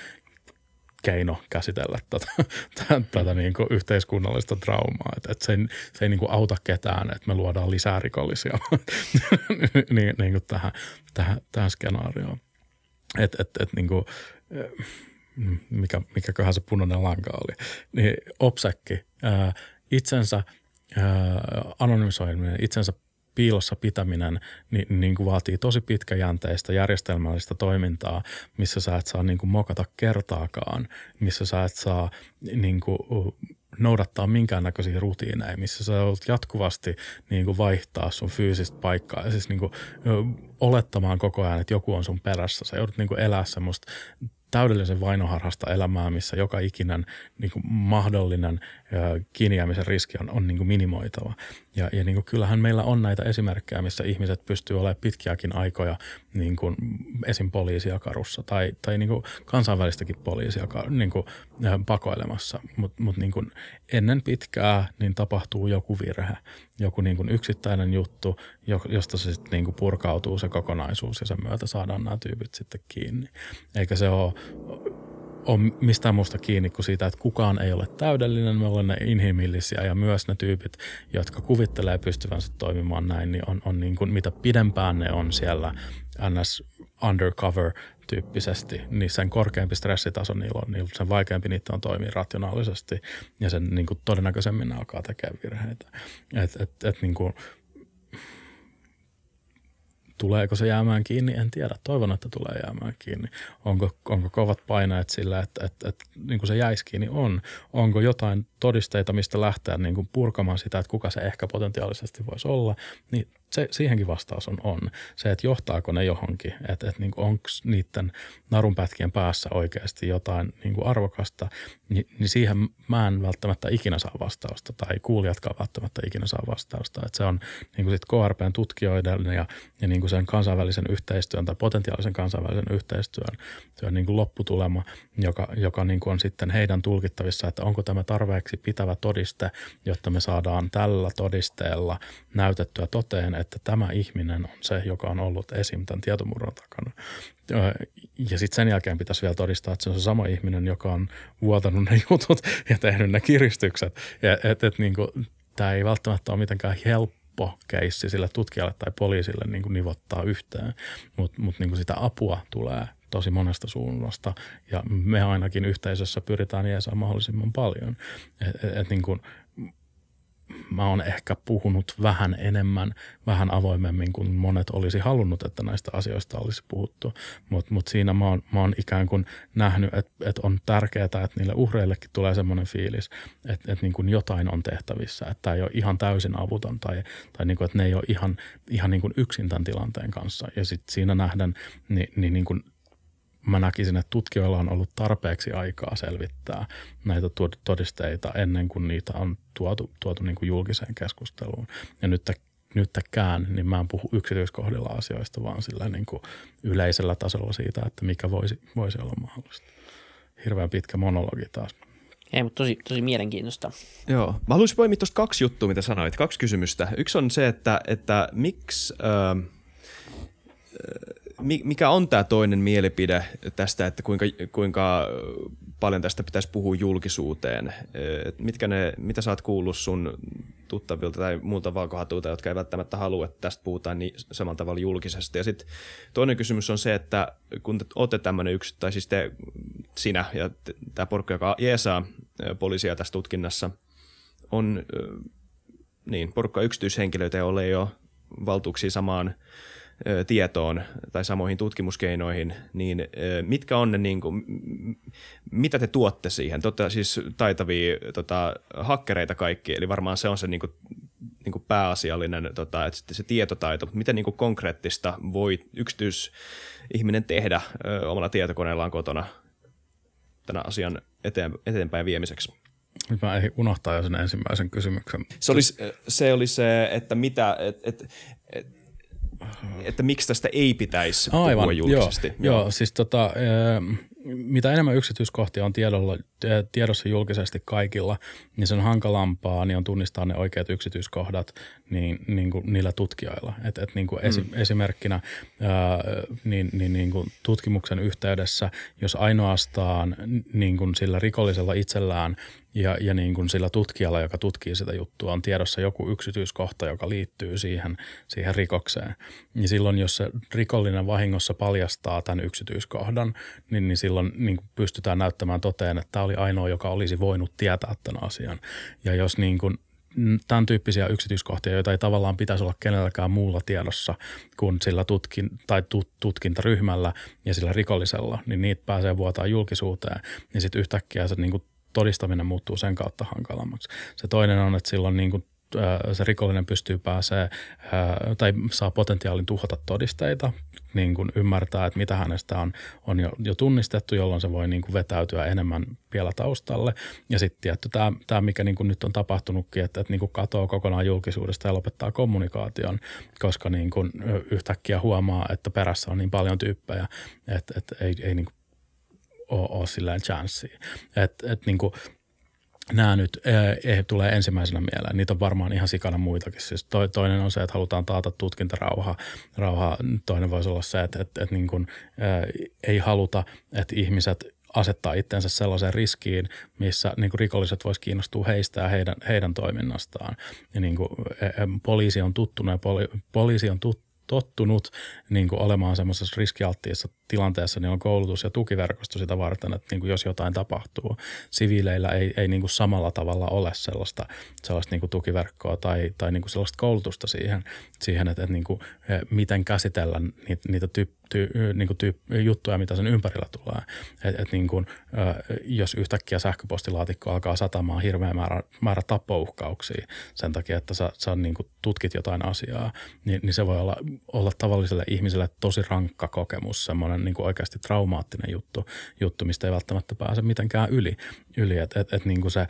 keino käsitellä tätä, tätä, tätä niin kuin yhteiskunnallista traumaa. Et, et se ei, se ei niin kuin auta ketään, että me luodaan lisää rikollisia niin, niin kuin tähän, tähän, tähän skenaarioon. Et, et, et niin kuin, mikä, mikäköhän se punainen lanka oli, niin Opsekki ää, itsensä ää, anonymisoiminen, itsensä piilossa pitäminen niin, niin kuin vaatii tosi pitkäjänteistä järjestelmällistä toimintaa, missä sä et saa niin kuin mokata kertaakaan, missä sä et saa niin kuin, noudattaa minkäännäköisiä rutiineja, missä sä olet jatkuvasti niin kuin vaihtaa sun fyysistä paikkaa ja siis niin kuin, olettamaan koko ajan, että joku on sun perässä. Sä joudut niin kuin elää semmoista täydellisen vainoharhasta elämää, missä joka ikinen niin kuin mahdollinen kiinni riski on, on niin kuin minimoitava. Ja, ja niin kuin kyllähän meillä on näitä esimerkkejä, missä ihmiset pystyy olemaan pitkiäkin aikoja niin kuin esim. poliisia karussa tai, tai niin kuin kansainvälistäkin poliisia niin kuin pakoilemassa. Mutta mut niin kuin ennen pitkää niin tapahtuu joku virhe, joku niin kuin yksittäinen juttu, josta se sitten niinku purkautuu se kokonaisuus ja sen myötä saadaan nämä tyypit sitten kiinni. Eikä se ole ole mistään muusta kiinni kuin siitä, että kukaan ei ole täydellinen, me olemme inhimillisiä ja myös ne tyypit, jotka kuvittelee pystyvänsä toimimaan näin, niin on, on niin kuin, mitä pidempään ne on siellä ns. undercover tyyppisesti, niin sen korkeampi stressitaso niillä on, niin sen vaikeampi niitä on toimia rationaalisesti ja sen niin kuin todennäköisemmin ne alkaa tekemään virheitä. Et, et, et, niin kuin, Tuleeko se jäämään kiinni? En tiedä. Toivon, että tulee jäämään kiinni. Onko, onko kovat paineet sillä, että, että, että niin kuin se jäisi kiinni? On. Onko jotain todisteita, mistä lähteä niin kuin purkamaan sitä, että kuka se ehkä potentiaalisesti voisi olla? Niin se, siihenkin vastaus on on. Se, että johtaako ne johonkin, että, että niin onko niiden narunpätkien päässä oikeasti jotain niin kuin arvokasta, niin, niin siihen mä en välttämättä ikinä saa vastausta tai kuulijatkaan välttämättä ikinä saa vastausta. Että se on niin kuin sit KRPn tutkijoiden ja, ja niin kuin sen kansainvälisen yhteistyön tai potentiaalisen kansainvälisen yhteistyön on niin kuin lopputulema, joka, joka niin kuin on sitten heidän tulkittavissa, että onko tämä tarpeeksi pitävä todiste, jotta me saadaan tällä todisteella näytettyä toteen, että tämä ihminen on se, joka on ollut esim. tämän tietomurron takana. Ja sitten sen jälkeen pitäisi vielä todistaa, että se on se sama ihminen, joka on vuotanut ne jutut ja tehnyt ne kiristykset. Ja et, niin kuin, tämä ei välttämättä ole mitenkään helppo keissi sille tutkijalle tai poliisille niin kuin nivottaa yhteen, mutta mut niin sitä apua tulee tosi monesta suunnasta ja me ainakin yhteisössä pyritään jeesaa mahdollisimman paljon. Et, et, et niin kuin, mä oon ehkä puhunut vähän enemmän, vähän avoimemmin kuin monet olisi halunnut, että näistä asioista olisi puhuttu. Mutta mut siinä mä oon, mä oon ikään kuin nähnyt, että et on tärkeää, että niille uhreillekin tulee semmoinen fiilis, että et niin kuin jotain on tehtävissä, että ei ole ihan täysin avuton tai, tai niin kuin, että ne ei ole ihan, ihan niin kuin yksin tämän tilanteen kanssa. Ja sitten siinä nähdään, niin, niin, niin mä näkisin, että tutkijoilla on ollut tarpeeksi aikaa selvittää näitä todisteita ennen kuin niitä on tuotu, tuotu niin kuin julkiseen keskusteluun. Ja nyt, nyttäkään, niin mä en puhu yksityiskohdilla asioista, vaan sillä niin kuin yleisellä tasolla siitä, että mikä voisi, voisi olla mahdollista. Hirveän pitkä monologi taas. Ei, mutta tosi, tosi mielenkiintoista. Joo. Mä haluaisin poimia tuosta kaksi juttua, mitä sanoit. Kaksi kysymystä. Yksi on se, että, että miksi... Äh, mikä on tämä toinen mielipide tästä, että kuinka, kuinka paljon tästä pitäisi puhua julkisuuteen? Mitkä ne, mitä sä oot kuullut sun tuttavilta tai muuta valkohatuilta, jotka ei välttämättä halua, että tästä puhutaan niin samalla tavalla julkisesti. Ja sitten toinen kysymys on se, että kun te olette tämmöinen yksi, tai siis te, sinä ja tämä porukka, joka jeesaa poliisia tässä tutkinnassa, on niin, porukka yksityishenkilöitä, joilla ei ole valtuuksia samaan tietoon tai samoihin tutkimuskeinoihin, niin mitkä on ne, niin kuin, mitä te tuotte siihen? Te siis taitavia tota, hakkereita kaikki, eli varmaan se on se niin kuin, niin kuin pääasiallinen tota, että se tietotaito, mutta miten niin kuin konkreettista voi yksityisihminen tehdä ö, omalla tietokoneellaan kotona tämän asian eteen, eteenpäin viemiseksi? Nyt mä ehdin unohtaa jo sen ensimmäisen kysymyksen. Se oli se, oli se että mitä, et, et, että miksi tästä ei pitäisi Aivan, puhua julkisesti. Joo, joo. joo siis tota, mitä enemmän yksityiskohtia on tiedolla, tiedossa julkisesti kaikilla, niin sen hankalampaa niin on tunnistaa ne oikeat yksityiskohdat niin, niin kuin niillä tutkijoilla. Et, et niin kuin esi, mm. Esimerkkinä ää, niin, niin, niin kuin tutkimuksen yhteydessä, jos ainoastaan niin kuin sillä rikollisella itsellään ja, ja niin kuin sillä tutkijalla, joka tutkii sitä juttua, on tiedossa joku yksityiskohta, joka liittyy siihen, siihen rikokseen. Niin silloin, jos se rikollinen vahingossa paljastaa tämän yksityiskohdan, niin, niin silloin niin kuin pystytään näyttämään toteen, että tämä oli ainoa, joka olisi voinut tietää tämän asian. Ja jos niin kuin tämän tyyppisiä yksityiskohtia, joita ei tavallaan pitäisi olla kenelläkään muulla tiedossa kuin sillä tutkin, tai tut, tutkintaryhmällä ja sillä rikollisella, niin niitä pääsee vuotaa julkisuuteen, niin sitten yhtäkkiä se niin todistaminen muuttuu sen kautta hankalammaksi. Se toinen on, että silloin niin kuin se rikollinen pystyy pääsee tai saa potentiaalin tuhota todisteita, niin kuin ymmärtää, että mitä hänestä on, on jo, jo tunnistettu, jolloin se voi niin kuin vetäytyä enemmän vielä taustalle. Ja sitten tietty tämä, tämä mikä niin kuin nyt on tapahtunutkin, että, että niin kuin katoaa kokonaan julkisuudesta ja lopettaa kommunikaation, koska niin kuin yhtäkkiä huomaa, että perässä on niin paljon tyyppejä, että, että ei, ei niin kuin ole, ole silleen chanssiä. Et, et niin kuin, nämä nyt ei, tulee ensimmäisenä mieleen. Niitä on varmaan ihan sikana muitakin. Siis to, toinen on se, että halutaan taata tutkintarauha. Rauha. Toinen voisi olla se, että, että, että niin kuin, ää, ei haluta, että ihmiset asettaa itsensä sellaiseen riskiin, missä niin kuin rikolliset voisivat kiinnostua heistä ja heidän, heidän toiminnastaan. Ja niin kuin, poliisi on tuttunut ja poli, poliisi on tut, tottunut niin kuin olemaan semmoisessa riskialttiissa tilanteessa, niin on koulutus ja tukiverkosto sitä varten, että niin kuin jos jotain tapahtuu. Siviileillä ei, ei niin kuin samalla tavalla ole sellaista, sellaista niin kuin tukiverkkoa tai, tai niin kuin sellaista koulutusta siihen, siihen että, että niin kuin, miten käsitellä niitä, niitä tyyp, ty, niin kuin tyyp, juttuja, mitä sen ympärillä tulee. Et, et niin kuin, jos yhtäkkiä sähköpostilaatikko alkaa satamaan hirveä määrä, määrä tappouhkauksia sen takia, että sä, sä niin kuin tutkit jotain asiaa, niin, niin se voi olla, olla tavalliselle ihmiselle tosi rankka kokemus, semmoinen niin kuin oikeasti traumaattinen juttu, juttu, mistä ei välttämättä pääse mitenkään yli. yli. Että et, et niin kuin se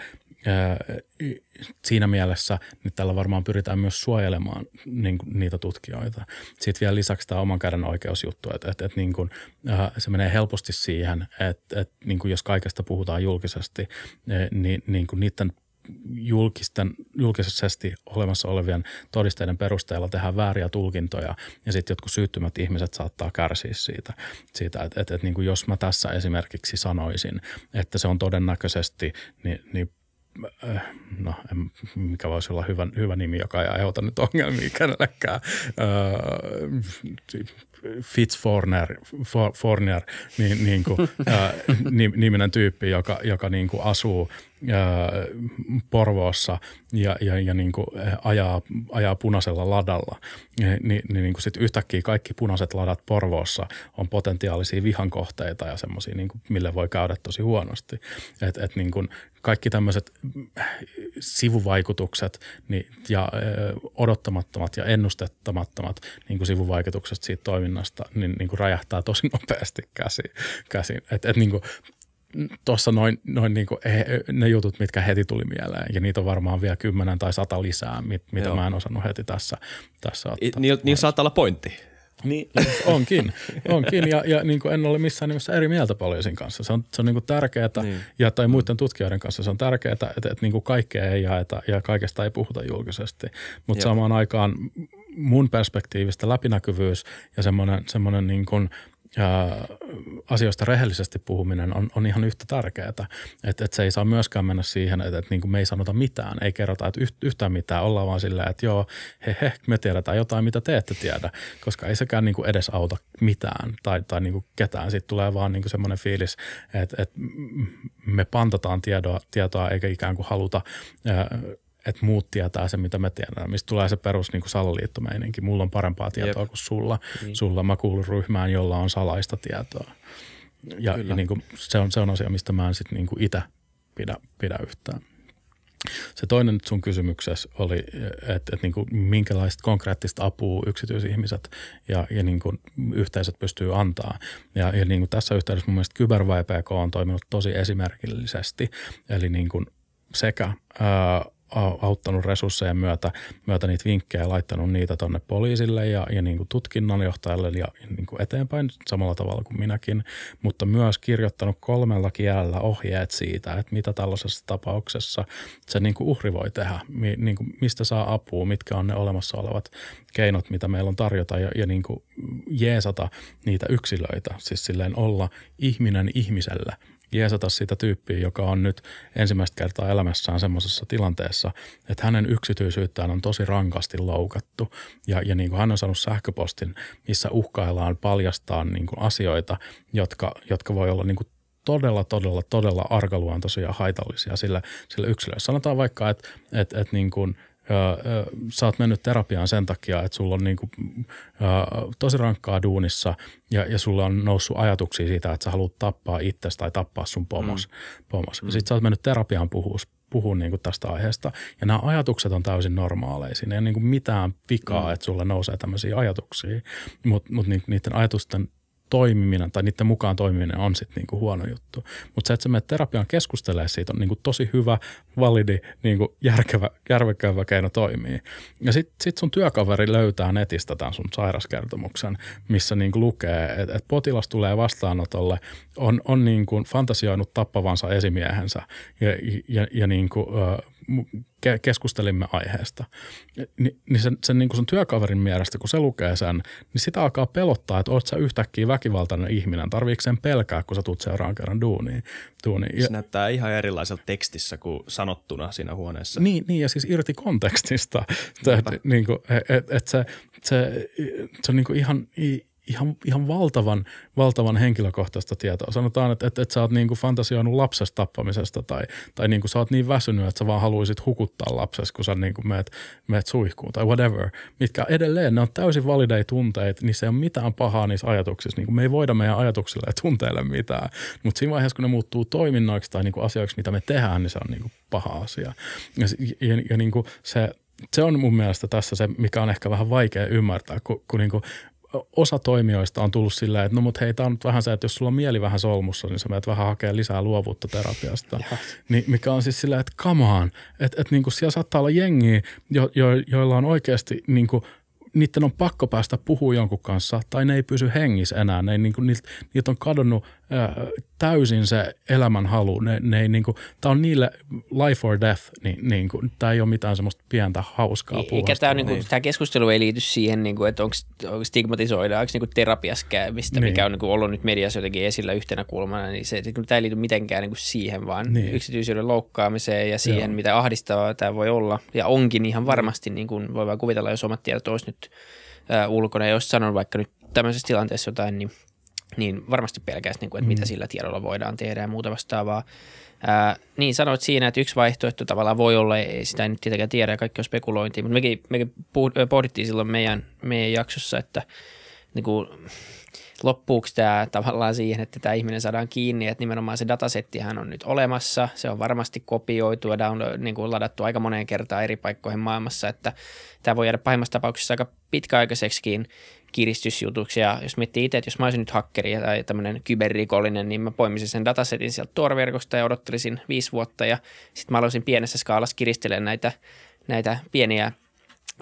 siinä mielessä niin tällä varmaan pyritään myös suojelemaan niin kuin, niitä tutkijoita. Sitten vielä lisäksi tämä oman käden oikeusjuttu, että, että, että niin kuin, se menee helposti siihen, että, että niin kuin jos kaikesta puhutaan julkisesti, niin, niin kuin niiden julkisten, julkisesti olemassa olevien todisteiden perusteella tehdään vääriä tulkintoja ja sitten jotkut syyttymät ihmiset saattaa kärsiä siitä, siitä että, että, että niin kuin jos mä tässä esimerkiksi sanoisin, että se on todennäköisesti, niin, niin Äh, no mikä voisi olla hyvä, hyvä nimi, joka ei aiheuta nyt ongelmia kenellekään. Äh, Fitzforner, For, Forner, niin, niin kuin, ää, niminen tyyppi, joka, joka niin kuin asuu Porvoossa ja, ja, ja niin kuin ajaa, ajaa punaisella ladalla, niin, niin, niin kuin sit yhtäkkiä kaikki punaiset ladat Porvoossa on potentiaalisia vihankohteita ja semmoisia, niin mille voi käydä tosi huonosti. Et, et niin kuin kaikki tämmöiset sivuvaikutukset niin, ja ö, odottamattomat ja ennustettamattomat niin kuin sivuvaikutukset siitä toiminnasta niin, niin kuin räjähtää tosi nopeasti käsiin. käsiin. Et, et niin kuin, tuossa noin, noin niin kuin ne jutut, mitkä heti tuli mieleen, ja niitä on varmaan vielä kymmenen tai sata lisää, mit, mitä Joo. mä en osannut heti tässä, tässä ottaa. Niillä niin saattaa olla pointti. Niin, onkin, onkin ja, ja niin kuin en ole missään nimessä eri mieltä poliisin kanssa. Se on, se on niin kuin tärkeää, niin. ja tai muiden tutkijoiden kanssa se on tärkeää, että, että, että niin kuin kaikkea ei jaeta ja kaikesta ei puhuta julkisesti. Mutta samaan aikaan mun perspektiivistä läpinäkyvyys ja semmoinen, semmoinen niin kuin – ja asioista rehellisesti puhuminen on, on ihan yhtä tärkeää. Että et se ei saa myöskään mennä siihen, että et niin me ei sanota mitään, ei kerrota että yhtään mitään. Ollaan vaan silleen, että joo, he, he, me tiedetään jotain, mitä te ette tiedä, koska ei sekään niin edes auta mitään tai, tai niin ketään. Sitten tulee vaan niin semmoinen fiilis, että, että me pantataan tietoa, tietoa eikä ikään kuin haluta että muut tietää se, mitä me tiedän. Mistä tulee se perus niin salaliittomeininki. Mulla on parempaa tietoa Jep. kuin sulla. Niin. Sulla mä kuulun ryhmään, jolla on salaista tietoa. Ja, ja niin kuin, se, on, se on asia, mistä mä en sitten niin itse pidä, pidä yhtään. Se toinen sun kysymyksessä oli, että, että niin kuin minkälaista konkreettista apua yksityisihmiset ja, ja niin kuin yhteisöt pystyy antaa. Ja, ja niin kuin tässä yhteydessä mun mielestä KyberVPK on toiminut tosi esimerkillisesti. Eli niin kuin sekä ää, auttanut resurssejen myötä, myötä niitä vinkkejä laittanut niitä tuonne poliisille ja, ja niin kuin tutkinnanjohtajalle ja niin kuin eteenpäin samalla tavalla kuin minäkin, mutta myös kirjoittanut kolmella kielellä ohjeet siitä, että mitä tällaisessa tapauksessa se niin kuin uhri voi tehdä, niin kuin mistä saa apua, mitkä on ne olemassa olevat keinot, mitä meillä on tarjota ja, ja niin kuin jeesata niitä yksilöitä, siis silleen olla ihminen ihmiselle – jeesata sitä tyyppiä, joka on nyt ensimmäistä kertaa elämässään semmoisessa tilanteessa, että hänen yksityisyyttään on tosi rankasti loukattu. Ja, ja niin kuin hän on saanut sähköpostin, missä uhkaillaan paljastaa niin kuin asioita, jotka, jotka voi olla niin kuin todella, todella, todella arkaluontoisia ja haitallisia sille, sille yksilölle. Sanotaan vaikka, että, että, että niin kuin – sä oot mennyt terapiaan sen takia, että sulla on niin kuin, tosi rankkaa duunissa ja, ja sulla on noussut ajatuksia siitä, että sä haluat tappaa itsesi tai tappaa sun pomos. Mm. pomos. Mm. Sitten sä oot mennyt terapiaan puhua, puhua niin kuin tästä aiheesta ja nämä ajatukset on täysin normaaleja. Siinä ei ole niin kuin mitään vikaa, mm. että sulla nousee tämmöisiä ajatuksia, mutta mut niiden ajatusten toimiminen tai niiden mukaan toimiminen on sitten niinku huono juttu. Mutta se, että sä menet terapiaan keskustelemaan siitä on niinku tosi hyvä, validi, niinku järkevä, järkevällä keino toimii. Ja sitten sit sun työkaveri löytää netistä tämän sun sairaskertomuksen, missä niinku lukee, että et potilas tulee vastaanotolle, on, on niinku fantasioinut tappavansa esimiehensä ja, ja, ja niinku, keskustelimme aiheesta. Ni, niin sen, sen niin kuin sun työkaverin mielestä, kun se lukee sen, niin sitä alkaa pelottaa, että oot sä yhtäkkiä väkivaltainen ihminen. Tarviiko sen pelkää, kun sä tulet seuraavan kerran duuniin? duuniin. Se näyttää ihan erilaiselta tekstissä kuin sanottuna siinä huoneessa. Niin, niin ja siis irti kontekstista. että niin kuin, et, et se, se, se on niin kuin ihan ihan, ihan valtavan, valtavan henkilökohtaista tietoa. Sanotaan, että, että, että sä oot niin kuin fantasioinut lapsesta tappamisesta tai, tai niin kuin sä oot niin väsynyt, että sä vaan haluaisit hukuttaa lapsesta, kun sä niin kuin meet, meet suihkuun tai whatever. Mitkä edelleen, ne on täysin valideja tunteita, niin se ei ole mitään pahaa niissä ajatuksissa. Niin kuin me ei voida meidän ajatuksille ja tunteille mitään. Mutta siinä vaiheessa, kun ne muuttuu toiminnoiksi tai niin kuin asioiksi, mitä me tehdään, niin se on niin kuin paha asia. Ja, ja, ja niin kuin se, se on mun mielestä tässä se, mikä on ehkä vähän vaikea ymmärtää, kun, kun niin osa toimijoista on tullut silleen, että no mut hei, tämä on nyt vähän se, että jos sulla on mieli vähän solmussa, niin sä menet vähän hakea lisää luovuutta terapiasta. Niin, mikä on siis silleen, että come on, että et, niinku siellä saattaa olla jengiä, jo, jo, joilla on oikeasti niinku niiden on pakko päästä puhua jonkun kanssa, tai ne ei pysy hengissä enää. Ne ei, niin kuin, niiltä, niiltä on kadonnut ää, täysin se elämänhalu. Ne, ne ei, niin kuin, tämä on niille life or death, niin, niin kuin, tämä ei ole mitään semmoista pientä hauskaa puhasta. Eikä tämä, niin kuin, tämä keskustelu ei liity siihen, niin kuin, että onko, onko stigmatisoidaanko niin terapiassa käymistä, niin. mikä on niin kuin, ollut nyt mediassa jotenkin esillä yhtenä kulmana, niin se, että tämä ei liity mitenkään niin kuin siihen, vaan niin. yksityisyyden loukkaamiseen ja siihen, Joo. mitä ahdistavaa tämä voi olla. Ja onkin ihan varmasti, niin kuin voi vaan kuvitella, jos omat tiedot olisi nyt äh, ulkona, ja jos sanon vaikka nyt tämmöisessä tilanteessa jotain, niin, niin varmasti pelkästään, niin kuin, että mm. mitä sillä tiedolla voidaan tehdä ja muuta vastaavaa. Ää, niin sanoit siinä, että yksi vaihtoehto tavallaan voi olla, ei sitä ei nyt tietenkään tiedä ja kaikki on spekulointia, mutta mekin, mekin pohdittiin silloin meidän, meidän jaksossa, että niin kuin, loppuuko tämä tavallaan siihen, että tämä ihminen saadaan kiinni, että nimenomaan se datasettihän on nyt olemassa, se on varmasti kopioitu ja down, niin kuin ladattu aika moneen kertaan eri paikkoihin maailmassa, että tämä voi jäädä pahimmassa tapauksessa aika pitkäaikaiseksikin kiristysjutuksi. Ja jos miettii itse, että jos mä olisin nyt hakkeri tai tämmöinen kyberrikollinen, niin mä poimisin sen datasetin sieltä Tor-verkosta ja odottelisin viisi vuotta ja sitten mä aloisin pienessä skaalassa kiristellä näitä, näitä pieniä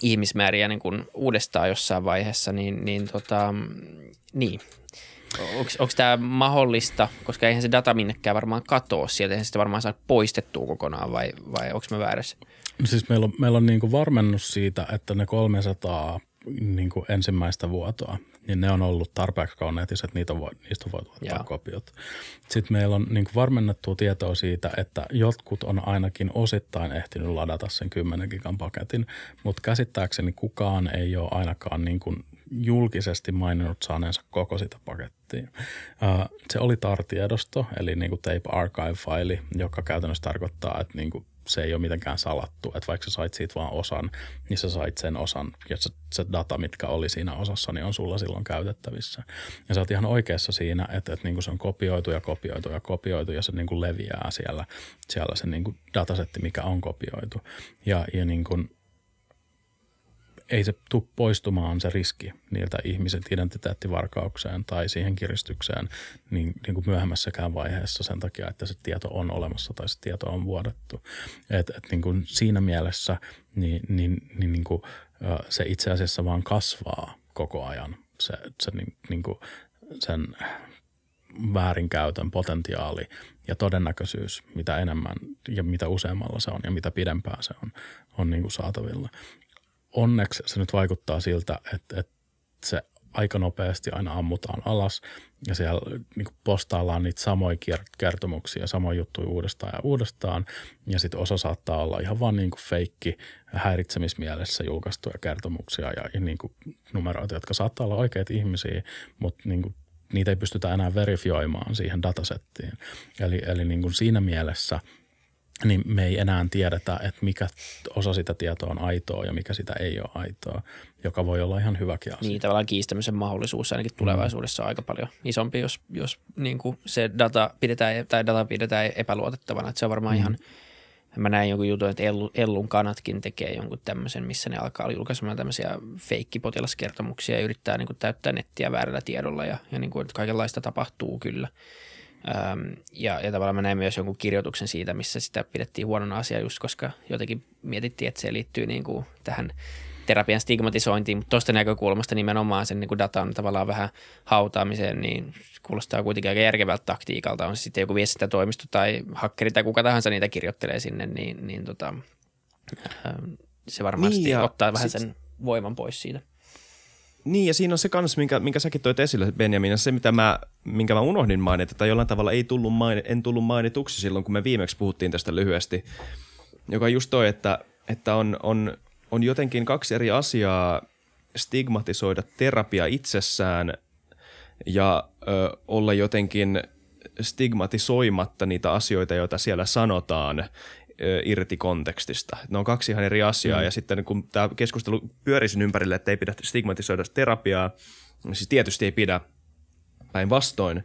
ihmismääriä niin kuin uudestaan jossain vaiheessa, niin, niin, tota, niin. Onko tämä mahdollista, koska eihän se data minnekään varmaan katoa sieltä, eihän sitä varmaan saa poistettua kokonaan vai, vai onko me väärässä? No siis meillä on, meillä on niin kuin varmennus siitä, että ne 300 niin kuin ensimmäistä vuotoa, niin ne on ollut tarpeeksi kauniitis, että niitä voi, niistä voi ottaa Jaa. kopiot. Sitten meillä on niin kuin varmennettua tietoa siitä, että jotkut on ainakin osittain ehtinyt ladata sen 10 gigan paketin, mutta käsittääkseni kukaan ei ole ainakaan niin kuin julkisesti maininnut saaneensa koko sitä pakettia. Se oli TAR-tiedosto, eli niin kuin tape archive-faili, joka käytännössä tarkoittaa, että niin kuin se ei ole mitenkään salattu. Että vaikka sä sait siitä vaan osan, niin sä sait sen osan ja se, se data, mitkä oli siinä osassa, niin on sulla silloin käytettävissä. Ja sä oot ihan oikeassa siinä, että, että niin kuin se on kopioitu ja kopioitu ja kopioitu ja se niin kuin leviää siellä, siellä se niin kuin datasetti, mikä on kopioitu. Ja, ja niin kuin ei se tule poistumaan se riski niiltä ihmiset identiteettivarkaukseen tai siihen kiristykseen niin, niin kuin myöhemmässäkään vaiheessa sen takia, että se tieto on olemassa tai se tieto on vuodettu. Et, et niin kuin siinä mielessä niin, niin, niin, niin kuin, se itse asiassa vaan kasvaa koko ajan se, se niin, niin kuin sen väärinkäytön potentiaali ja todennäköisyys, mitä enemmän ja mitä useammalla se on ja mitä pidempään se on, on niin kuin saatavilla onneksi se nyt vaikuttaa siltä, että, että se aika nopeasti aina ammutaan alas ja siellä niin postaillaan niitä samoja kertomuksia, samoja juttuja uudestaan ja uudestaan. Ja sitten osa saattaa olla ihan vaan niin kuin feikki häiritsemismielessä julkaistuja kertomuksia ja, ja niin kuin numeroita, jotka saattaa olla oikeita ihmisiä, mutta niin kuin niitä ei pystytä enää verifioimaan siihen datasettiin. Eli, eli niin kuin siinä mielessä – niin me ei enää tiedetä, että mikä osa sitä tietoa on aitoa ja mikä sitä ei ole aitoa, joka voi olla ihan hyväkin asia. Niin, tavallaan kiistämisen mahdollisuus ainakin mm. tulevaisuudessa on aika paljon isompi, jos, jos niin kuin se data pidetään, tai data pidetään epäluotettavana. Että se on varmaan mm. ihan Mä näin jonkun jutun, että Ellu, Ellun kanatkin tekee jonkun tämmöisen, missä ne alkaa julkaisemaan tämmöisiä feikkipotilaskertomuksia ja yrittää niin kuin täyttää nettiä väärällä tiedolla ja, ja niin kuin, että kaikenlaista tapahtuu kyllä. Öm, ja, ja tavallaan mä näin myös jonkun kirjoituksen siitä, missä sitä pidettiin huonona asia just, koska jotenkin mietittiin, että se liittyy niin kuin tähän terapian stigmatisointiin, mutta tuosta näkökulmasta nimenomaan sen niin kuin datan tavallaan vähän hautaamiseen, niin kuulostaa kuitenkin aika järkevältä taktiikalta. On se sitten joku viestintätoimisto tai hakkeri tai kuka tahansa niitä kirjoittelee sinne, niin, niin tota, se varmasti niin ottaa vähän sit... sen voiman pois siitä. Niin, ja siinä on se kans, minkä, minkä säkin toit esille, Benjamin, se, mitä mä, minkä mä unohdin mainita, tai jollain tavalla ei tullut maini, en tullut mainituksi silloin, kun me viimeksi puhuttiin tästä lyhyesti, joka just toi, että, että on, on, on jotenkin kaksi eri asiaa stigmatisoida terapia itsessään ja ö, olla jotenkin stigmatisoimatta niitä asioita, joita siellä sanotaan, irti kontekstista. Ne on kaksi ihan eri asiaa mm. ja sitten kun tämä keskustelu pyörisin ympärille, että ei pidä stigmatisoida terapiaa, niin siis tietysti ei pidä päinvastoin,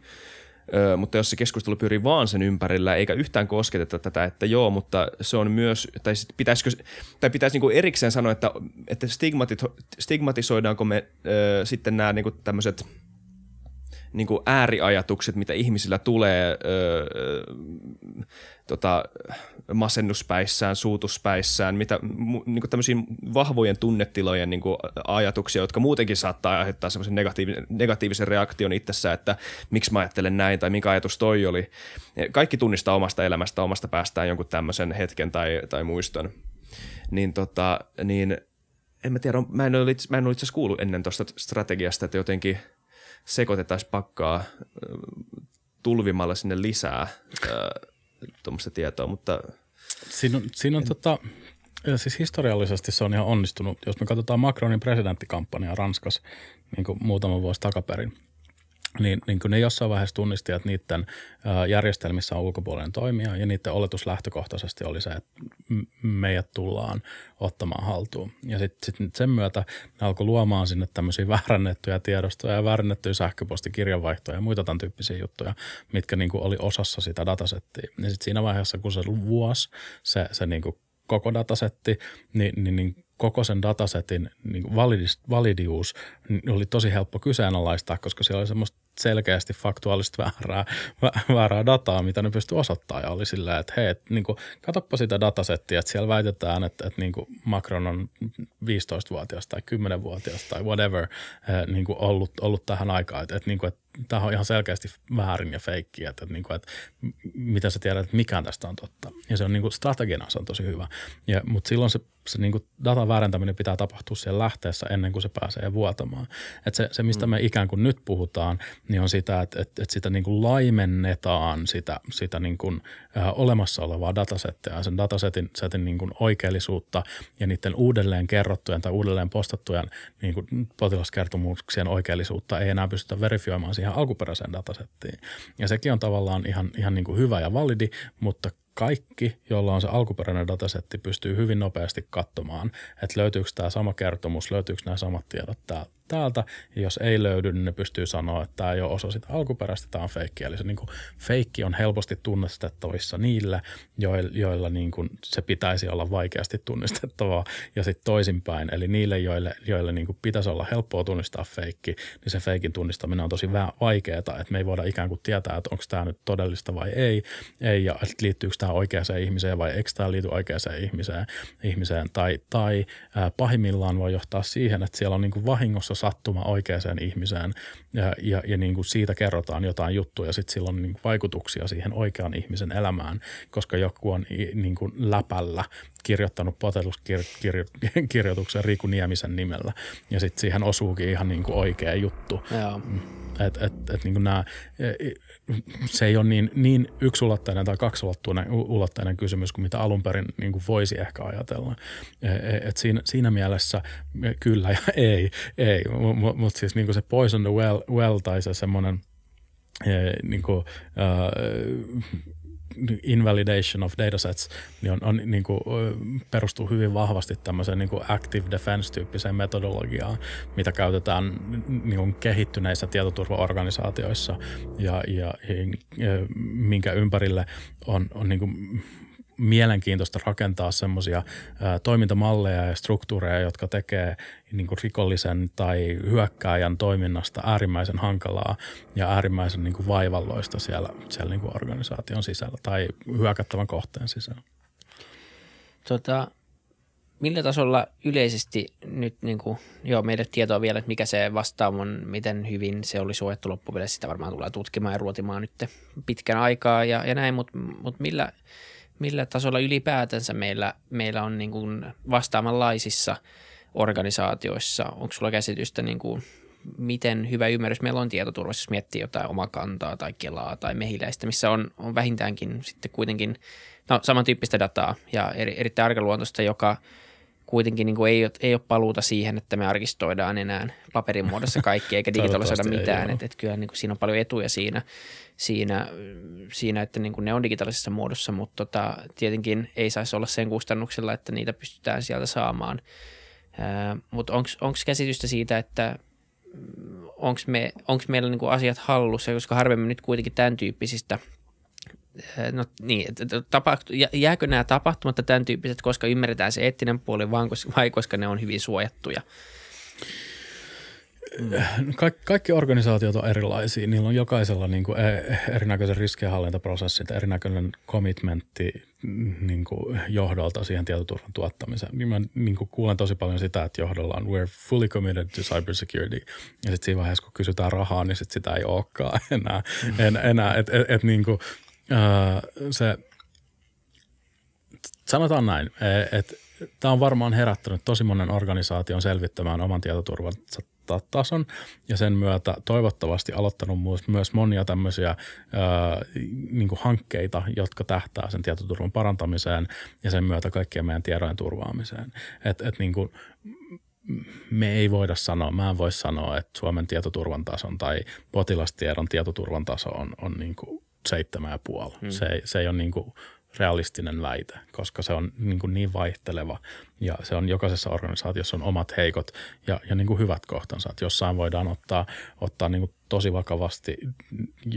Ö, mutta jos se keskustelu pyörii vaan sen ympärillä, eikä yhtään kosketeta tätä, että joo, mutta se on myös, tai sit pitäisikö, tai pitäisi niinku erikseen sanoa, että, että stigmatisoidaanko me ö, sitten nämä niinku tämmöiset – niin kuin ääriajatukset, mitä ihmisillä tulee öö, tota, masennuspäissään, suutuspäissään, mitä, niin kuin tämmöisiin vahvojen tunnetilojen niin kuin ajatuksia, jotka muutenkin saattaa aiheuttaa semmoisen negatiivisen, negatiivisen reaktion itsessä, että miksi mä ajattelen näin tai mikä ajatus toi oli. Kaikki tunnistaa omasta elämästä, omasta päästään jonkun tämmöisen hetken tai, tai muiston. Niin, tota, niin en mä tiedä, mä en ole, mä en ole itse asiassa kuullut ennen tuosta strategiasta, että jotenkin – sekoitetaan pakkaa tulvimalla sinne lisää tuommoista tietoa, mutta... Siinä on, siinä on en... tota, siis historiallisesti se on ihan onnistunut. Jos me katsotaan Macronin presidenttikampanjaa Ranskassa niin kuin muutama vuosi takaperin – niin, niin kuin ne jossain vaiheessa tunnisti, että niiden järjestelmissä on ulkopuolinen toimija ja niiden oletus lähtökohtaisesti oli se, että meidät tullaan ottamaan haltuun. Ja sitten sit sen myötä ne alkoi luomaan sinne tämmöisiä väärännettyjä tiedostoja ja väärännettyjä sähköpostikirjanvaihtoja ja muita tämän tyyppisiä juttuja, mitkä niin oli osassa sitä datasettia. Ja sitten siinä vaiheessa, kun se vuosi, se, se niin koko datasetti, niin, niin, niin koko sen datasetin niin validius oli tosi helppo kyseenalaistaa, koska siellä oli semmoista selkeästi faktuaalista väärää, väärää dataa, mitä ne pystyi osoittamaan. Ja oli silleen, että hei, et, niin kuin, katsoppa sitä datasettia, että siellä väitetään, että, että niin Macron on 15-vuotias tai 10-vuotias tai whatever eh, niin ollut, ollut tähän aikaan. Että, että, niin kuin, että tämä on ihan selkeästi väärin ja feikki, että, että, niin kuin, että mitä sä tiedät, että mikään tästä on totta. Ja se on niin kuin strategiana se on tosi hyvä. Ja, mutta silloin se, se niin kuin datan väärentäminen pitää tapahtua siellä lähteessä ennen kuin se pääsee vuotamaan. Että se, se, mistä mm. me ikään kuin nyt puhutaan, niin on sitä, että, että, että sitä niin kuin laimennetaan sitä, sitä niin kuin, ä, olemassa olevaa datasettia ja sen datasetin setin niin kuin oikeellisuutta ja niiden uudelleen kerrottujen tai uudelleen postattujen niin kuin potilaskertomuksien oikeellisuutta ei enää pystytä verifioimaan siihen alkuperäiseen datasettiin. Ja sekin on tavallaan ihan, ihan niin kuin hyvä ja validi, mutta kaikki, jolla on se alkuperäinen datasetti, pystyy hyvin nopeasti katsomaan, että löytyykö tämä sama kertomus, löytyykö nämä samat tiedot täältä täältä, ja jos ei löydy, niin ne pystyy sanoa, että tämä ei ole osa sitä alkuperäistä, tämä on feikki. Eli se niin kuin, feikki on helposti tunnistettavissa niille, joilla, joilla niin kuin, se pitäisi olla vaikeasti tunnistettavaa, ja sitten toisinpäin. Eli niille, joille, joille niin kuin, pitäisi olla helppoa tunnistaa feikki, niin se feikin tunnistaminen on tosi vaikeaa, että me ei voida ikään kuin tietää, että onko tämä nyt todellista vai ei, ei ja liittyykö tämä oikeaan ihmiseen vai eikö tämä liity oikeaan ihmiseen, ihmiseen tai, tai pahimmillaan voi johtaa siihen, että siellä on niin kuin vahingossa sattuma oikeaan ihmiseen. Ja, ja, ja niin kuin siitä kerrotaan jotain juttuja ja sitten sillä on niin vaikutuksia siihen oikean ihmisen elämään, koska joku on niin kuin läpällä kirjoittanut poteluskirjoituksen Riku Niemisen nimellä ja sitten siihen osuukin ihan niin kuin oikea juttu. Joo. Et, et, et niin nämä, e, e, se ei ole niin, niin yksulotteinen tai kaksulotteinen kysymys kuin mitä alun perin niin kuin voisi ehkä ajatella. E, et siinä, siinä mielessä kyllä ja ei, ei. mutta mut siis niin kuin se poison the well, well tai se semmoinen niin kuin, uh, invalidation of datasets niin on, on, niin kuin, perustuu hyvin vahvasti tämmöiseen niin kuin active defense-tyyppiseen metodologiaan, mitä käytetään niin kuin kehittyneissä tietoturvaorganisaatioissa. Ja, ja, ja minkä ympärille on, on niin kuin mielenkiintoista rakentaa semmoisia toimintamalleja ja struktuureja, jotka tekee niin kuin rikollisen tai hyökkääjän toiminnasta äärimmäisen hankalaa ja äärimmäisen niin kuin vaivalloista siellä, siellä niin kuin organisaation sisällä tai hyökättävän kohteen sisällä. Tota, millä tasolla yleisesti nyt, niin kuin, joo, meille tietoa vielä, että mikä se vastaava on, miten hyvin se oli suojattu loppupeleissä, sitä varmaan tulee tutkimaan ja ruotimaan nyt pitkän aikaa ja, ja näin, mutta mut millä, millä tasolla ylipäätänsä meillä, meillä on niin kuin vastaavanlaisissa organisaatioissa, onko sulla käsitystä niin kuin, miten hyvä ymmärrys meillä on tietoturvassa, jos miettii jotain omaa kantaa tai kelaa tai mehiläistä, missä on, on vähintäänkin sitten kuitenkin no, samantyyppistä dataa ja eri, erittäin arkaluontoista, joka – kuitenkin niin kuin ei, ole, ei ole paluuta siihen, että me arkistoidaan enää paperin muodossa kaikki eikä digitalisoida mitään. Että et kyllä niin kuin siinä on paljon etuja siinä, siinä, siinä että niin kuin ne on digitaalisessa muodossa, mutta tota, tietenkin ei saisi olla sen kustannuksella, että niitä pystytään sieltä saamaan. mutta onko käsitystä siitä, että onko me, meillä niin kuin asiat hallussa, koska harvemmin nyt kuitenkin tämän tyyppisistä – no niin, tapahtu, jääkö nämä tapahtumat tämän tyyppiset, koska ymmärretään se eettinen puoli vaan, vai koska ne on hyvin suojattuja? Ka- kaikki organisaatiot on erilaisia. Niillä on jokaisella niin kuin e, erinäköisen riskienhallintaprosessin, erinäköinen commitmentti niin kuin johdolta siihen tietoturvan tuottamiseen. Mä niin kuin kuulen tosi paljon sitä, että johdolla on we're fully committed to cybersecurity. Ja sitten siinä vaiheessa, kun kysytään rahaa, niin sit sitä ei olekaan enää. Mm. En, enää et, et, et, niin kuin, se, sanotaan näin, e, että tämä on varmaan herättänyt tosi monen organisaation selvittämään oman tietoturvansa tason ja sen myötä toivottavasti aloittanut myös monia tämmöisiä niin kuin hankkeita, jotka tähtää sen tietoturvan parantamiseen ja sen myötä kaikkien meidän tiedojen turvaamiseen. Et, et niin kuin, me ei voida sanoa, mä en voi sanoa, että Suomen tietoturvan tason tai potilastiedon tietoturvan taso on, on niin kuin seitsemän ja puoli. Hmm. Se, se ei ole niin kuin realistinen väite, koska se on niin, kuin niin vaihteleva ja se on jokaisessa organisaatiossa on omat heikot ja, ja niin kuin hyvät kohtansa. Että jossain voidaan ottaa, ottaa niin kuin tosi vakavasti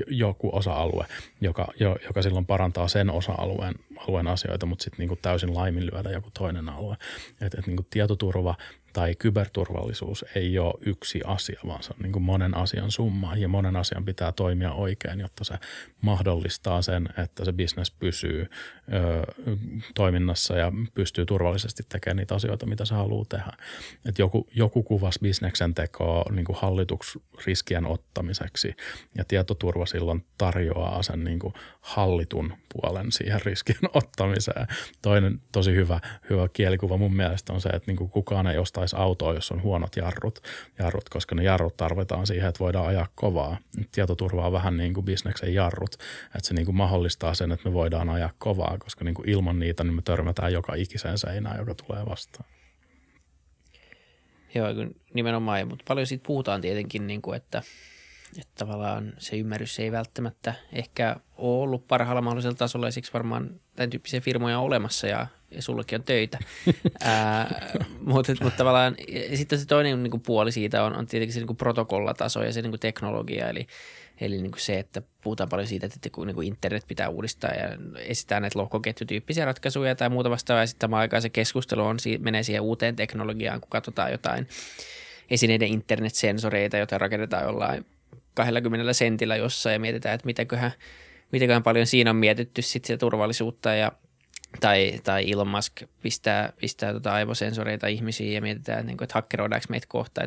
joku osa-alue, joka, joka silloin parantaa sen osa-alueen alueen asioita, mutta sitten niin täysin laiminlyödä joku toinen alue. Et, et niin kuin tietoturva tai kyberturvallisuus ei ole yksi asia, vaan se on niin kuin monen asian summa ja monen asian pitää toimia oikein, jotta se mahdollistaa sen, että se bisnes pysyy ö, toiminnassa ja pystyy turvallisesti tekemään niitä asioita, mitä se haluaa tehdä. Et joku, joku kuvasi bisneksen tekoa niin kuin hallituksriskien ottamiseksi ja tietoturva silloin tarjoaa sen niin kuin hallitun puolen siihen riskien ottamiseen. Toinen tosi hyvä, hyvä kielikuva mun mielestä on se, että niin kuin kukaan ei osta ostaisi autoa, jos on huonot jarrut, jarrut, koska ne jarrut tarvitaan siihen, että voidaan ajaa kovaa. Tietoturva on vähän niin kuin bisneksen jarrut, että se niin kuin mahdollistaa sen, että me voidaan ajaa kovaa, koska niin kuin ilman niitä niin me törmätään joka ikiseen seinään, joka tulee vastaan. Joo, nimenomaan, mutta paljon siitä puhutaan tietenkin, niin kuin, että, että tavallaan se ymmärrys ei välttämättä ehkä ole ollut parhaalla mahdollisella tasolla ja siksi varmaan tämän tyyppisiä firmoja on olemassa ja ja sullekin on töitä. mutta, mutta tavallaan sitten se toinen niin kuin puoli siitä on, on tietenkin se niin kuin protokollataso ja se niin kuin teknologia, eli, eli niin kuin se, että puhutaan paljon siitä, että niin kuin internet pitää uudistaa ja esittää näitä lohkoketjutyyppisiä ratkaisuja tai muuta vastaavaa. Ja sitten samaan aikaan se keskustelu on, menee siihen uuteen teknologiaan, kun katsotaan jotain esineiden internetsensoreita, joita rakennetaan jollain 20 sentillä jossain ja mietitään, että mitäköhän, mitäköhän paljon siinä on mietitty sitten sitä turvallisuutta ja – tai, tai Elon Musk pistää, pistää tota aivosensoreita ihmisiin ja mietitään, että, niin kuin, että hakkeroidaanko meitä kohta.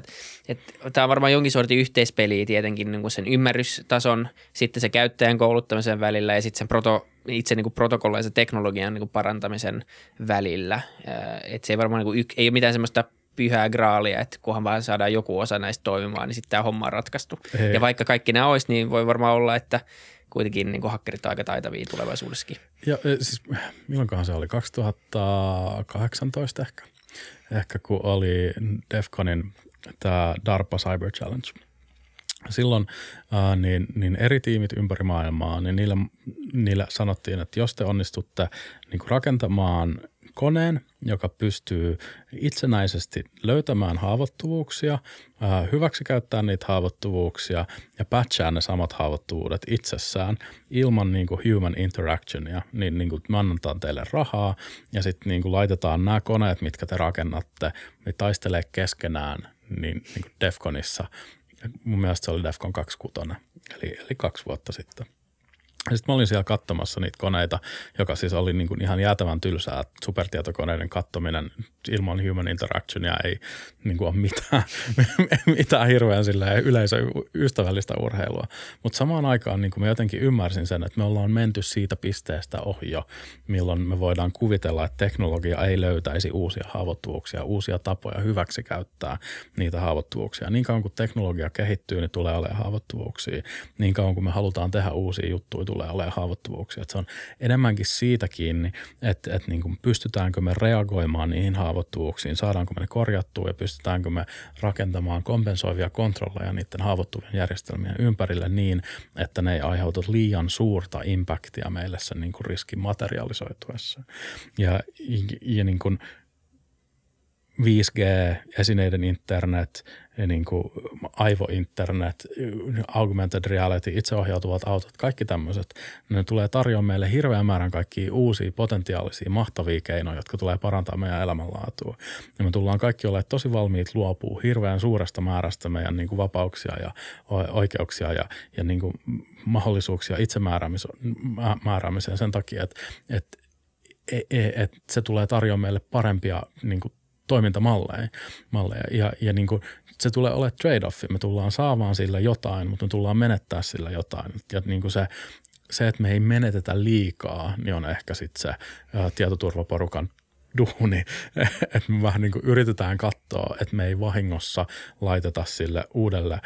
Tämä on varmaan jonkin sortin yhteispeliä tietenkin niin kuin sen ymmärrystason, sitten se käyttäjän kouluttamisen välillä ja sitten sen proto, itse niin protokollaisen teknologian niin kuin parantamisen välillä. Että se ei varmaan niin kuin, ei ole mitään semmoista pyhää graalia, että kunhan vaan saadaan joku osa näistä toimimaan, niin sitten tämä homma on ratkaistu. Ei. Ja vaikka kaikki nämä olisi, niin voi varmaan olla, että – kuitenkin niin hakkerit on aika taitavia tulevaisuudessakin. Ja siis milloinkohan se oli? 2018 ehkä. Ehkä kun oli Defconin tämä DARPA Cyber Challenge. Silloin äh, niin, niin eri tiimit ympäri maailmaa, niin niillä, niillä sanottiin, että jos te onnistutte niin kuin rakentamaan koneen, joka pystyy itsenäisesti löytämään haavoittuvuuksia, hyväksi käyttää niitä haavoittuvuuksia ja patchaa ne samat haavoittuvuudet itsessään ilman niin kuin human interactionia. Niin, niin kuin me annetaan teille rahaa ja sitten niin laitetaan nämä koneet, mitkä te rakennatte, niin taistelee keskenään niin, niin kuin Defconissa. Mun mielestä se oli Defcon 26, eli, eli kaksi vuotta sitten. Sitten mä olin siellä katsomassa niitä koneita, joka siis oli niin kuin ihan jäätävän tylsää. Supertietokoneiden kattominen ilman human interactionia ei niin kuin ole mitään, mitään hirveän yleisöystävällistä urheilua. Mutta samaan aikaan niin kuin mä jotenkin ymmärsin sen, että me ollaan menty siitä pisteestä ohi jo, milloin me voidaan kuvitella, että teknologia ei löytäisi uusia haavoittuvuuksia, uusia tapoja hyväksi käyttää niitä haavoittuvuuksia. Niin kauan kuin teknologia kehittyy, niin tulee olemaan haavoittuvuuksia. Niin kauan kuin me halutaan tehdä uusia juttuja, tulee olemaan haavoittuvuuksia. Että se on enemmänkin siitä kiinni, että, että niin kuin pystytäänkö me reagoimaan niihin haavoittuvuuksiin, saadaanko me ne korjattua ja pystytäänkö me rakentamaan kompensoivia kontrolleja niiden haavoittuvien järjestelmien ympärille niin, että ne ei aiheuta liian suurta impaktia meille sen niin kuin riskin materialisoituessa. Ja, ja niin kuin 5G, esineiden internet, niin kuin aivointernet, augmented reality, itseohjautuvat autot, kaikki tämmöiset, ne tulee tarjoamaan meille hirveän määrän kaikkia uusia potentiaalisia mahtavia keinoja, jotka tulee parantaa meidän elämänlaatua. Ja me tullaan kaikki olemaan tosi valmiit luopua hirveän suuresta määrästä meidän niin kuin vapauksia ja oikeuksia ja, ja niin kuin mahdollisuuksia itsemääräämiseen sen takia, että, että e, e, et se tulee tarjoamaan meille parempia niin kuin toimintamalleja. Malleja. Ja, ja niin kuin se tulee olemaan trade-offi. Me tullaan saamaan sillä jotain, mutta me tullaan menettää sillä jotain. Ja niin kuin se, se, että me ei menetetä liikaa, niin on ehkä sitten se ä, tietoturvaporukan duuni, että me vähän niin kuin yritetään katsoa, että me ei vahingossa laiteta sille uudelle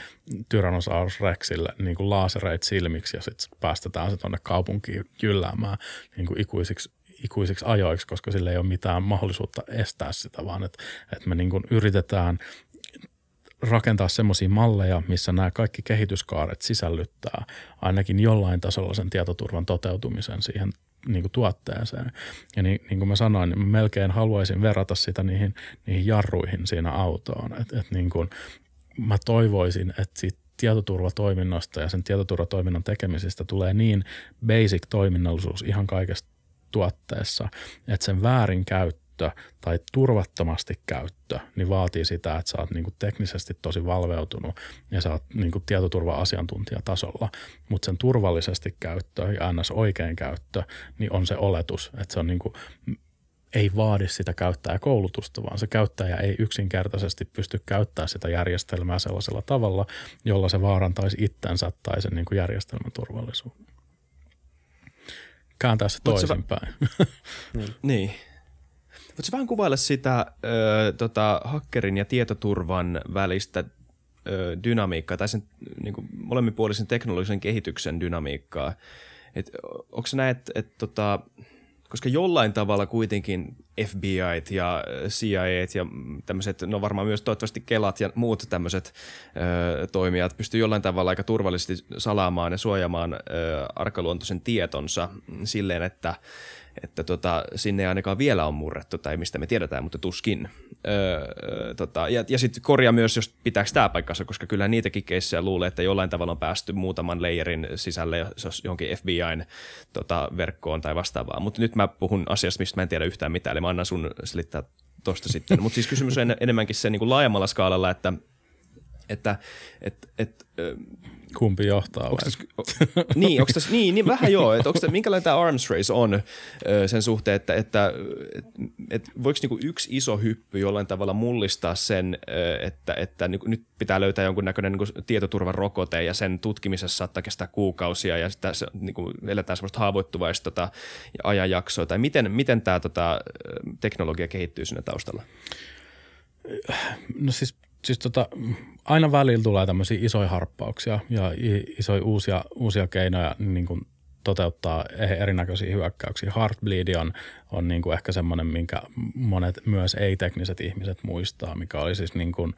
Tyrannosaurus Rexille niin kuin laasereit silmiksi ja sitten päästetään se tuonne kaupunkiin jylläämään niin kuin ikuisiksi ikuisiksi ajoiksi, koska sillä ei ole mitään mahdollisuutta estää sitä, vaan että, että me niin kuin yritetään rakentaa semmoisia malleja, missä nämä kaikki kehityskaaret sisällyttää ainakin jollain tasolla sen tietoturvan toteutumisen siihen niin kuin tuotteeseen. Ja niin, niin kuin mä sanoin, niin mä melkein haluaisin verrata sitä niihin, niihin jarruihin siinä autoon. Et, et niin kuin mä toivoisin, että siitä tietoturvatoiminnasta ja sen tietoturvatoiminnan tekemisistä tulee niin basic toiminnallisuus ihan kaikesta tuotteessa, että sen väärinkäyttö tai turvattomasti käyttö, niin vaatii sitä, että sä oot niin teknisesti tosi valveutunut ja sä oot niin tietoturva-asiantuntijatasolla. Mutta sen turvallisesti käyttö ja ns. oikein käyttö, niin on se oletus, että se on niin kuin, ei vaadi sitä käyttäjäkoulutusta, vaan se käyttäjä ei yksinkertaisesti pysty käyttämään sitä järjestelmää sellaisella tavalla, jolla se vaarantaisi itsensä tai sen niin kuin järjestelmän turvallisuuden kääntää se toisinpäin. niin. niin. Voitko vähän kuvailla sitä ö, tota, hakkerin ja tietoturvan välistä ö, dynamiikkaa tai sen niin kuin molemminpuolisen teknologisen kehityksen dynamiikkaa? Et, onko näin, että et, tota, koska jollain tavalla kuitenkin FBI ja CIA ja tämmöiset, no varmaan myös toivottavasti Kelat ja muut tämmöiset toimijat pystyy jollain tavalla aika turvallisesti salaamaan ja suojaamaan ö, arkaluontoisen tietonsa silleen, että että tota, sinne ei ainakaan vielä on murrettu tai mistä me tiedetään, mutta tuskin. Öö, tota, ja ja sitten korjaa myös, jos pitääkö tämä paikkansa, koska kyllä niitäkin keissejä luulee, että jollain tavalla on päästy muutaman layerin sisälle johonkin FBIn tota, verkkoon tai vastaavaa. Mutta nyt mä puhun asiasta, mistä mä en tiedä yhtään mitään, eli mä annan sun selittää tosta sitten. Mutta siis kysymys on enemmänkin se niin kuin laajemmalla skaalalla, että että et, et, Kumpi johtaa Täs, o, niin, onko tässä, niin, niin, vähän joo. Että onko tässä, minkälainen tämä arms race on sen suhteen, että, että, että, että voiko niinku yksi iso hyppy jollain tavalla mullistaa sen, että, että niinku, nyt pitää löytää jonkunnäköinen niinku tietoturvan rokote ja sen tutkimisessa saattaa kestää kuukausia ja sitä, se, niinku, eletään semmoista haavoittuvaista tota, ajanjaksoa. Tai miten, miten tämä tota, teknologia kehittyy sinne taustalla? No siis siis tota, aina välillä tulee tämmöisiä isoja harppauksia ja isoja uusia, uusia keinoja niin kuin toteuttaa erinäköisiä hyökkäyksiä. Heartbleed on, on niin kuin ehkä semmoinen, minkä monet myös ei-tekniset ihmiset muistaa, mikä oli siis niin kuin,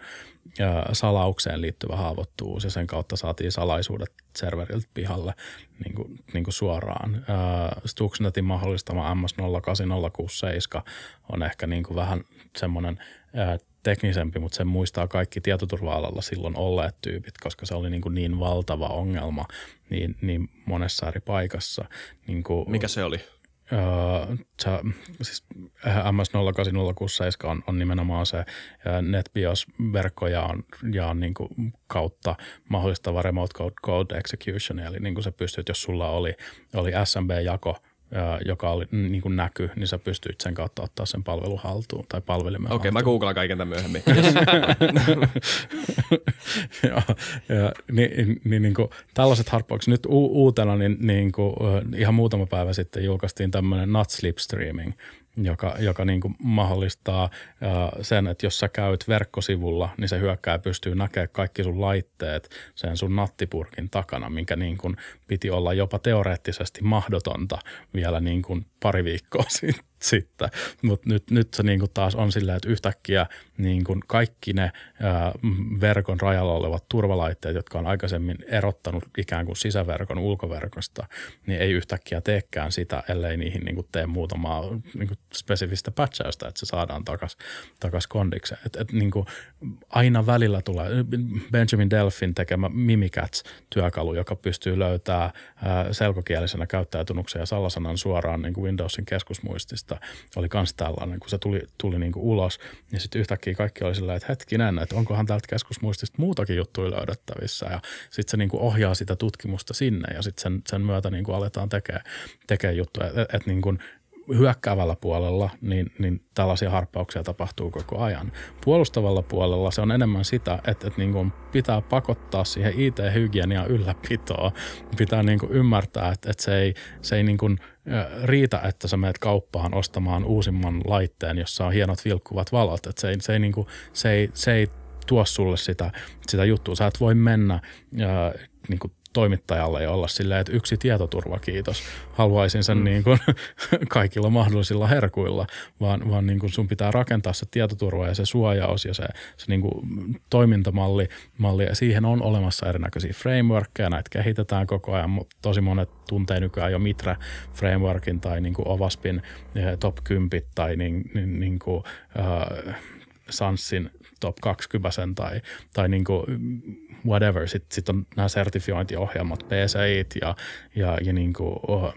ä, salaukseen liittyvä haavoittuvuus ja sen kautta saatiin salaisuudet serveriltä pihalle niin kuin, niin kuin suoraan. Ä, Stuxnetin mahdollistama MS08067 on ehkä niin kuin vähän semmoinen teknisempi, mutta sen muistaa kaikki tietoturva-alalla silloin olleet tyypit, koska se oli niin, kuin niin valtava ongelma niin, niin monessa eri paikassa. Niin kuin, Mikä se oli? Uh, siis MS08067 on, on nimenomaan se NetBIOS-verkkoja on, ja on niin kuin kautta mahdollistava remote code, code execution, eli niin kuin sä pystyt, jos sulla oli, oli SMB-jako – joka oli niin kuin näky, niin sä pystyit sen kautta ottaa sen palvelun haltuun tai palvelimen Okei, okay, mä googlaan kaiken tämän myöhemmin. ja, ja, niin, niin, niin kuin, tällaiset harppaukset. Nyt u- uutena niin, niin kuin, ihan muutama päivä sitten julkaistiin tämmöinen Not Sleep Streaming, joka, joka niin kuin mahdollistaa sen, että jos sä käyt verkkosivulla, niin se hyökkää pystyy näkemään kaikki sun laitteet sen sun nattipurkin takana, minkä niin kuin piti olla jopa teoreettisesti mahdotonta vielä niin kuin pari viikkoa sitten. Mutta nyt, nyt se niin kuin taas on silleen, että yhtäkkiä niin kuin kaikki ne ää, verkon rajalla olevat turvalaitteet, jotka on aikaisemmin erottanut ikään kuin sisäverkon ulkoverkosta, niin ei yhtäkkiä teekään sitä, ellei niihin niin kuin tee muutamaa kuin spesifistä patchausta, että se saadaan takaisin takas kondikseen. Et, et, kuin aina välillä tulee Benjamin Delfin tekemä Mimikatz-työkalu, joka pystyy löytämään selkokielisenä käyttäjätunnuksen ja salasanan suoraan niin kuin Windowsin keskusmuistista. Oli myös tällainen, kun se tuli, tuli niin kuin ulos, niin sitten yhtäkkiä kaikki oli sillä että hetkinen, että onkohan täältä keskusmuistista muutakin juttuja löydettävissä. Ja sitten se niin kuin ohjaa sitä tutkimusta sinne ja sitten sen, sen myötä niin kuin aletaan tekemään tekee juttuja. Että et, niin kuin hyökkäävällä puolella, niin, niin tällaisia harppauksia tapahtuu koko ajan. Puolustavalla puolella se on enemmän sitä, että, että niin kuin pitää pakottaa siihen IT-hygienian ylläpitoon. Pitää niin kuin ymmärtää, että, että se ei, se ei niin kuin riitä, että sä menet kauppaan ostamaan uusimman laitteen, jossa on hienot vilkkuvat valot. Että se ei, se ei, niin kuin, se ei, se ei tuo sulle sitä, sitä juttua. Sä et voi mennä ja, niin kuin toimittajalle ja olla silleen, että yksi tietoturva, kiitos. Haluaisin sen mm. niin kuin kaikilla mahdollisilla herkuilla, vaan, vaan niin kuin sun pitää rakentaa se tietoturva ja se suojaus ja se, se niin kuin toimintamalli. Malli. Ja siihen on olemassa erinäköisiä frameworkkeja, näitä kehitetään koko ajan, mutta tosi monet tuntee nykyään jo Mitre frameworkin tai niin kuin Ovaspin eh, top 10 tai niin, niin, niin kuin, uh, Sansin top 20 tai, tai niin kuin whatever. Sitten sit on nämä sertifiointiohjelmat, PCIt ja, ja, ja niin kuin, oh,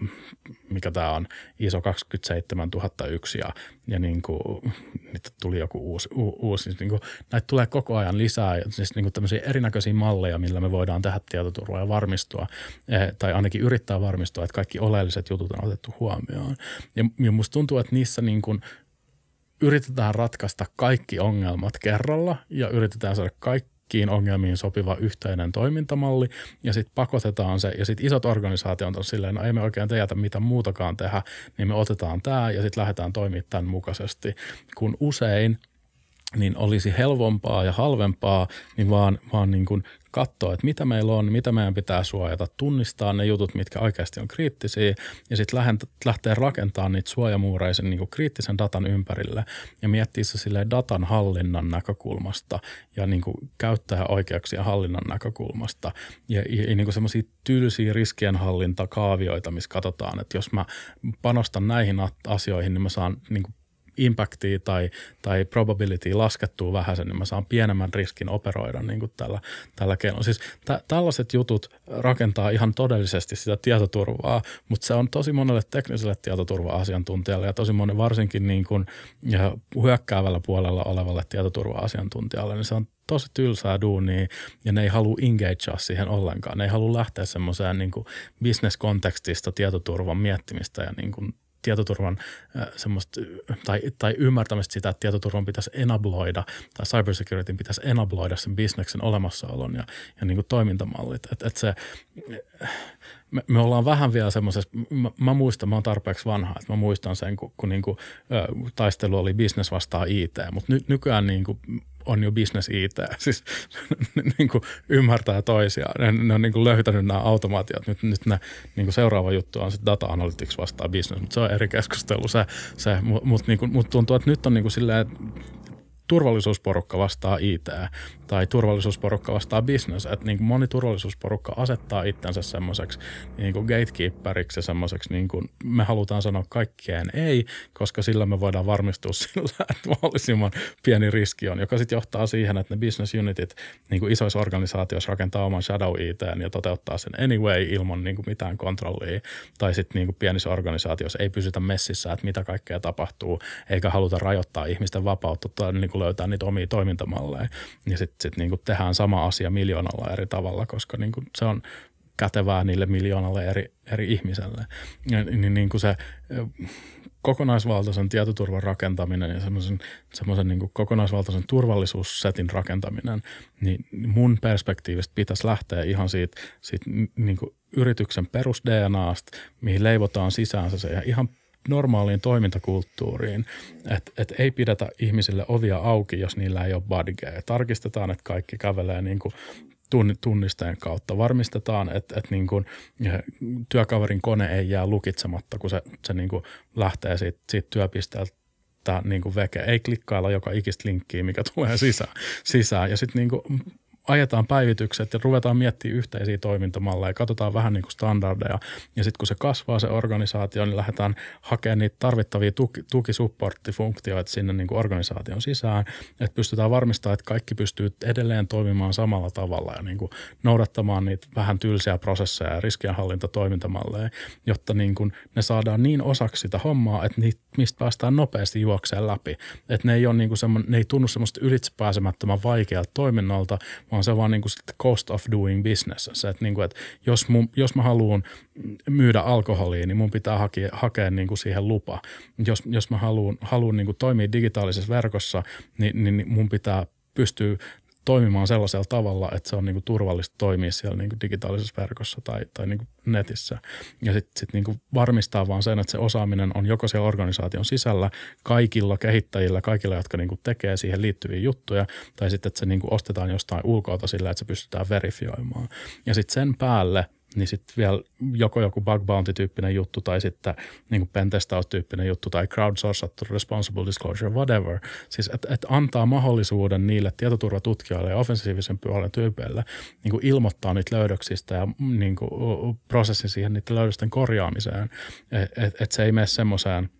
mikä tämä on, ISO 27001 ja, ja niin kuin, nyt tuli joku uusi, u, uusi siis niin kuin, näitä tulee koko ajan lisää, siis niin kuin tämmöisiä erinäköisiä malleja, millä me voidaan tehdä tietoturvaa ja varmistua, eh, tai ainakin yrittää varmistua, että kaikki oleelliset jutut on otettu huomioon. Ja, ja musta tuntuu, että niissä niin kuin, yritetään ratkaista kaikki ongelmat kerralla ja yritetään saada kaikki kaikkiin ongelmiin sopiva yhteinen toimintamalli ja sitten pakotetaan se ja sitten isot organisaatiot on silleen, no ei me oikein tehdä mitä muutakaan tehdä, niin me otetaan tämä ja sitten lähdetään toimimaan tämän mukaisesti, kun usein niin olisi helpompaa ja halvempaa, niin vaan, vaan niin kuin katsoa, että mitä meillä on, mitä meidän pitää suojata, tunnistaa ne jutut, mitkä oikeasti on kriittisiä ja sitten lähteä rakentamaan niitä suojamuureisen niin kriittisen datan ympärille ja miettiä se sille datan hallinnan näkökulmasta ja niin kuin käyttäjäoikeuksien hallinnan näkökulmasta. Ja, ja, ja niin semmoisia tylsiä riskienhallintakaavioita, missä katsotaan, että jos mä panostan näihin asioihin, niin mä saan niin kuin impactia tai, tai probability laskettua vähän sen, niin mä saan pienemmän riskin operoida niin kuin tällä, tällä keinolla. Siis tä, tällaiset jutut rakentaa ihan todellisesti sitä tietoturvaa, mutta se on tosi monelle tekniselle tietoturva-asiantuntijalle ja tosi monen varsinkin niin kuin, hyökkäävällä puolella olevalle tietoturva-asiantuntijalle, niin se on tosi tylsää duunia ja ne ei halua engagea siihen ollenkaan. Ne ei halua lähteä semmoiseen niin business-kontekstista tietoturvan miettimistä ja niin kuin tietoturvan semmoista, tai, tai ymmärtämistä sitä, että tietoturvan pitäisi enabloida tai cybersecurity pitäisi enabloida sen bisneksen olemassaolon ja, ja niin kuin toimintamallit. Että et se, me, me ollaan vähän vielä semmoisessa, mä, mä muistan, mä oon tarpeeksi vanha, että mä muistan sen, kun, kun niin kuin, taistelu oli business vastaan IT, mutta ny, nykyään niin kuin on jo business IT, siis niin kuin ymmärtää toisiaan. Ne, ne on niin kuin löytänyt nämä automaatiot. Nyt, nyt ne, niin kuin seuraava juttu on sitten data analytics vastaan business, mutta se on eri keskustelu. Se, se, mutta niin kuin, mut tuntuu, että nyt on niin kuin silleen, turvallisuusporukka vastaa IT tai turvallisuusporukka vastaa business. Että niin kuin moni turvallisuusporukka asettaa itsensä semmoiseksi niin kuin gatekeeperiksi ja semmoiseksi, niin kuin me halutaan sanoa kaikkeen ei, koska sillä me voidaan varmistua sillä, että mahdollisimman pieni riski on, joka sitten johtaa siihen, että ne business unitit niin kuin isoissa organisaatioissa rakentaa oman shadow IT ja toteuttaa sen anyway ilman niin kuin mitään kontrollia. Tai sitten niin kuin pienissä organisaatioissa ei pysytä messissä, että mitä kaikkea tapahtuu, eikä haluta rajoittaa ihmisten vapautta tai niin kuin löytää niitä omia toimintamalleja. Ja sitten sit niin tehdään sama asia miljoonalla eri tavalla, koska niin kuin se on kätevää niille miljoonalle eri, eri ihmiselle. Ja, niin, niin kuin se kokonaisvaltaisen tietoturvan rakentaminen ja semmoisen, semmoisen niin kokonaisvaltaisen turvallisuussetin rakentaminen, niin mun perspektiivistä pitäisi lähteä ihan siitä, siitä niin kuin yrityksen perus DNAsta, mihin leivotaan sisäänsä se ihan normaaliin toimintakulttuuriin, että et ei pidetä ihmisille ovia auki, jos niillä ei ole badgeja. Tarkistetaan, että kaikki kävelee niin kuin tunnisteen kautta. Varmistetaan, että, että niin kuin työkaverin kone ei jää lukitsematta, kun se, se niin kuin lähtee siitä, siitä työpisteeltä niin kuin veke. Ei klikkailla joka ikistä linkkiä, mikä tulee sisään. sisään. Ja sitten niin ajetaan päivitykset ja ruvetaan miettimään yhteisiä toimintamalleja, katsotaan vähän niin kuin standardeja ja sitten kun se kasvaa se organisaatio, niin lähdetään hakemaan niitä tarvittavia tuki, tukisupporttifunktioita sinne niin kuin organisaation sisään, että pystytään varmistamaan, että kaikki pystyy edelleen toimimaan samalla tavalla ja niin kuin noudattamaan niitä vähän tylsiä prosesseja ja riskienhallintatoimintamalleja, jotta niin kuin ne saadaan niin osaksi sitä hommaa, että niitä, mistä päästään nopeasti juokseen läpi. Että ne ei, ole niin kuin ne ei tunnu semmoista ylitsepääsemättömän vaikealta toiminnalta, vaan se on vaan niin kuin cost of doing business. Se, että, niin kuin, että jos, mun, jos mä haluan myydä alkoholia, niin mun pitää hakea, hakea niin kuin siihen lupa. Jos, jos mä haluan, haluan niin kuin toimia digitaalisessa verkossa, niin, niin mun pitää pystyä toimimaan sellaisella tavalla, että se on niinku turvallista toimia siellä niinku digitaalisessa verkossa tai, tai niinku netissä. Ja sitten sit niinku varmistaa vaan sen, että se osaaminen on joko siellä organisaation sisällä kaikilla kehittäjillä, kaikilla, jotka niinku tekee siihen liittyviä juttuja, tai sitten, että se niinku ostetaan jostain ulkoa sillä, että se pystytään verifioimaan. Ja sitten sen päälle – niin sitten vielä joko joku bug bounty-tyyppinen juttu tai sitten niin pentestaus-tyyppinen juttu tai crowdsourcattu responsible disclosure, whatever. Siis että et antaa mahdollisuuden niille tietoturvatutkijoille ja offensiivisen puolen tyypeille niin ilmoittaa niitä löydöksistä ja niin kuin, prosessin siihen niiden löydösten korjaamiseen. Että et, et se ei mene semmoiseen –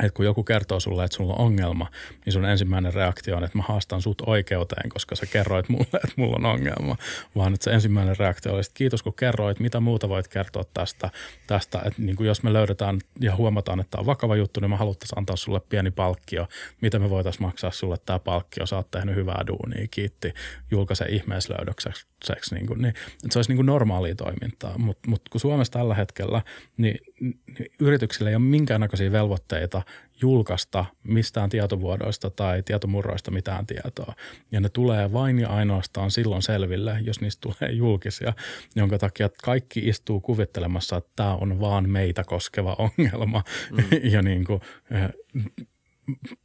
että kun joku kertoo sulle, että sulla on ongelma, niin sun ensimmäinen reaktio on, että mä haastan sut oikeuteen, koska sä kerroit mulle, että mulla on ongelma. Vaan että se ensimmäinen reaktio oli, että kiitos kun kerroit, mitä muuta voit kertoa tästä. tästä että niin kuin jos me löydetään ja huomataan, että tämä on vakava juttu, niin mä haluttaisiin antaa sulle pieni palkkio. Mitä me voitaisiin maksaa sulle tämä palkkio? Sä oot tehnyt hyvää duunia, kiitti. Julkaise ihmeeslöydökseksi. Niin, kuin, niin, että se olisi niin kuin normaalia toimintaa. Mutta mut kun Suomessa tällä hetkellä, niin, niin yrityksillä ei ole minkäännäköisiä velvoitteita julkaista mistään tietovuodoista tai tietomurroista mitään tietoa. Ja ne tulee vain ja ainoastaan silloin selville, jos niistä tulee julkisia, jonka takia kaikki istuu kuvittelemassa, että tämä on vaan meitä koskeva ongelma. Mm. ja niin kuin, eh,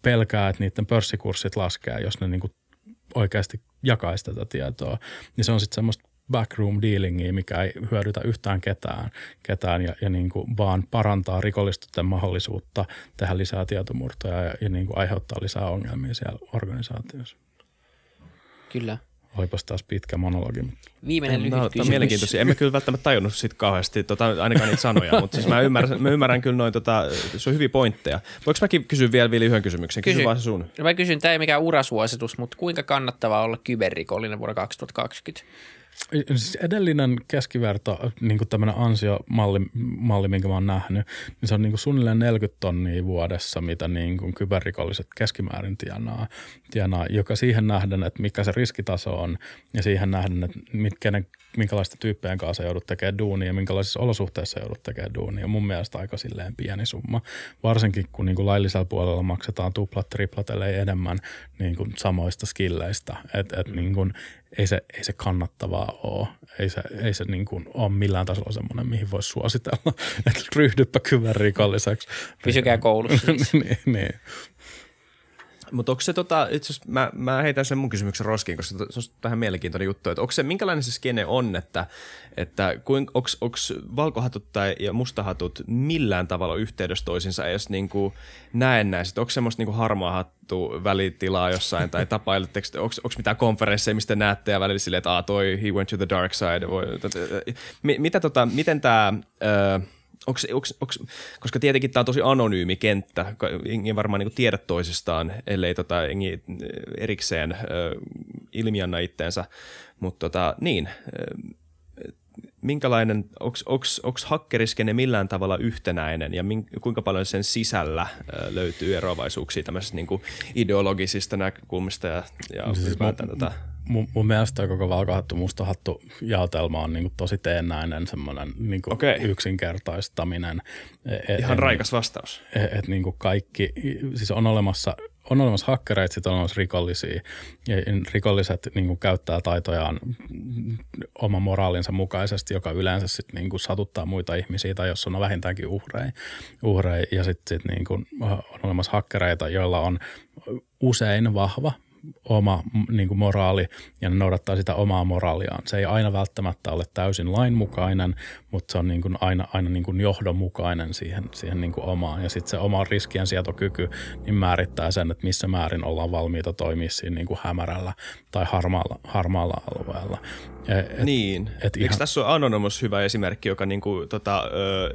pelkää, että niiden pörssikurssit laskee, jos ne niin kuin oikeasti jakaisi tätä tietoa. Niin se on sitten semmoista backroom dealingia, mikä ei hyödytä yhtään ketään, ketään ja, ja niin kuin vaan parantaa rikollisten mahdollisuutta tehdä lisää tietomurtoja ja, ja niin kuin aiheuttaa lisää ongelmia siellä organisaatiossa. Kyllä. Olipas taas pitkä monologi. Viimeinen lyhyt no, kysymys. Mielenkiintoisia. Emme kyllä välttämättä tajunnut siitä kauheasti, tota, ainakaan niitä sanoja, mutta siis mä ymmärrän, mä ymmärrän kyllä noin, tota, se on hyviä pointteja. Voinko mäkin kysyä vielä, vielä yhden kysymyksen? Kysy, Kysy vaan se sun. No mä kysyn, tämä ei mikään urasuositus, mutta kuinka kannattavaa olla kyberrikollinen vuonna 2020? Siis edellinen keskiverto, niin kuin tämmöinen ansiomalli, malli, minkä mä oon nähnyt, niin se on niin kuin suunnilleen 40 tonnia vuodessa, mitä niin kuin kyberrikolliset keskimäärin tienaa, tienaa, joka siihen nähden, että mikä se riskitaso on ja siihen nähden, että mitkä ne, minkälaista tyyppien kanssa joudut tekemään duunia ja minkälaisissa olosuhteissa joudut tekemään duunia. Mun mielestä aika silleen pieni summa, varsinkin kun niin kuin laillisella puolella maksetaan tuplat, triplat, ellei enemmän niin kuin samoista skilleistä. Et, et niin kuin, ei se, ei se kannattavaa ole. Ei se, ei se niin kuin ole millään tasolla semmoinen, mihin voisi suositella, että ryhdyppä kyberrikolliseksi. Pysykää koulussa siis. niin, niin. Mutta onko se tota, itse mä, mä heitän sen mun kysymyksen roskiin, koska se on tähän mielenkiintoinen juttu, että onko se, minkälainen se skene on, että, että onko valkohatut tai ja mustahatut millään tavalla yhteydessä toisinsa edes niin kuin näennäiset? Onko semmoista niin harmaa hattu välitilaa jossain tai tapailetteko, onko mitään konferensseja, mistä näette ja välillä silleen, että ah, toi he went to the dark side. Voi, mitä tota, miten tämä... Onks, onks, onks, koska tietenkin tämä on tosi anonyymi kenttä, ei varmaan niin tiedä toisistaan, ellei tota, erikseen ö, ilmianna itteensä, mutta tota, niin, minkälainen, onko hakkeriskene millään tavalla yhtenäinen ja min, kuinka paljon sen sisällä ö, löytyy eroavaisuuksia tämmöisistä niin ideologisista näkökulmista ja, ja siis mä, tota, mun, mun mielestä koko valkohattu mustahattu jaotelma on niin kuin tosi teennäinen semmoinen niin kuin okay. yksinkertaistaminen. Et, Ihan raikas vastaus. Että et, niin kuin kaikki, siis on olemassa on olemassa hakkereita, sitten on olemassa rikollisia. Ja rikolliset niin kuin käyttää taitojaan oman moraalinsa mukaisesti, joka yleensä sitten niin kuin satuttaa muita ihmisiä tai jos on vähintäänkin uhreja. uhreja. Ja sitten sit niin kuin on olemassa hakkereita, joilla on usein vahva oma niin kuin moraali ja ne noudattaa sitä omaa moraaliaan. Se ei aina välttämättä ole täysin lainmukainen, mutta se on niin kuin aina, aina niin kuin johdonmukainen siihen, siihen niin kuin omaan. Ja sitten se oma riskien sietokyky niin määrittää sen, että missä määrin ollaan valmiita toimia siinä niin kuin hämärällä tai harmaalla, harmaalla alueella. E, et, niin. Et ihan... tässä on Anonymous hyvä esimerkki, joka niinku, tota, ö,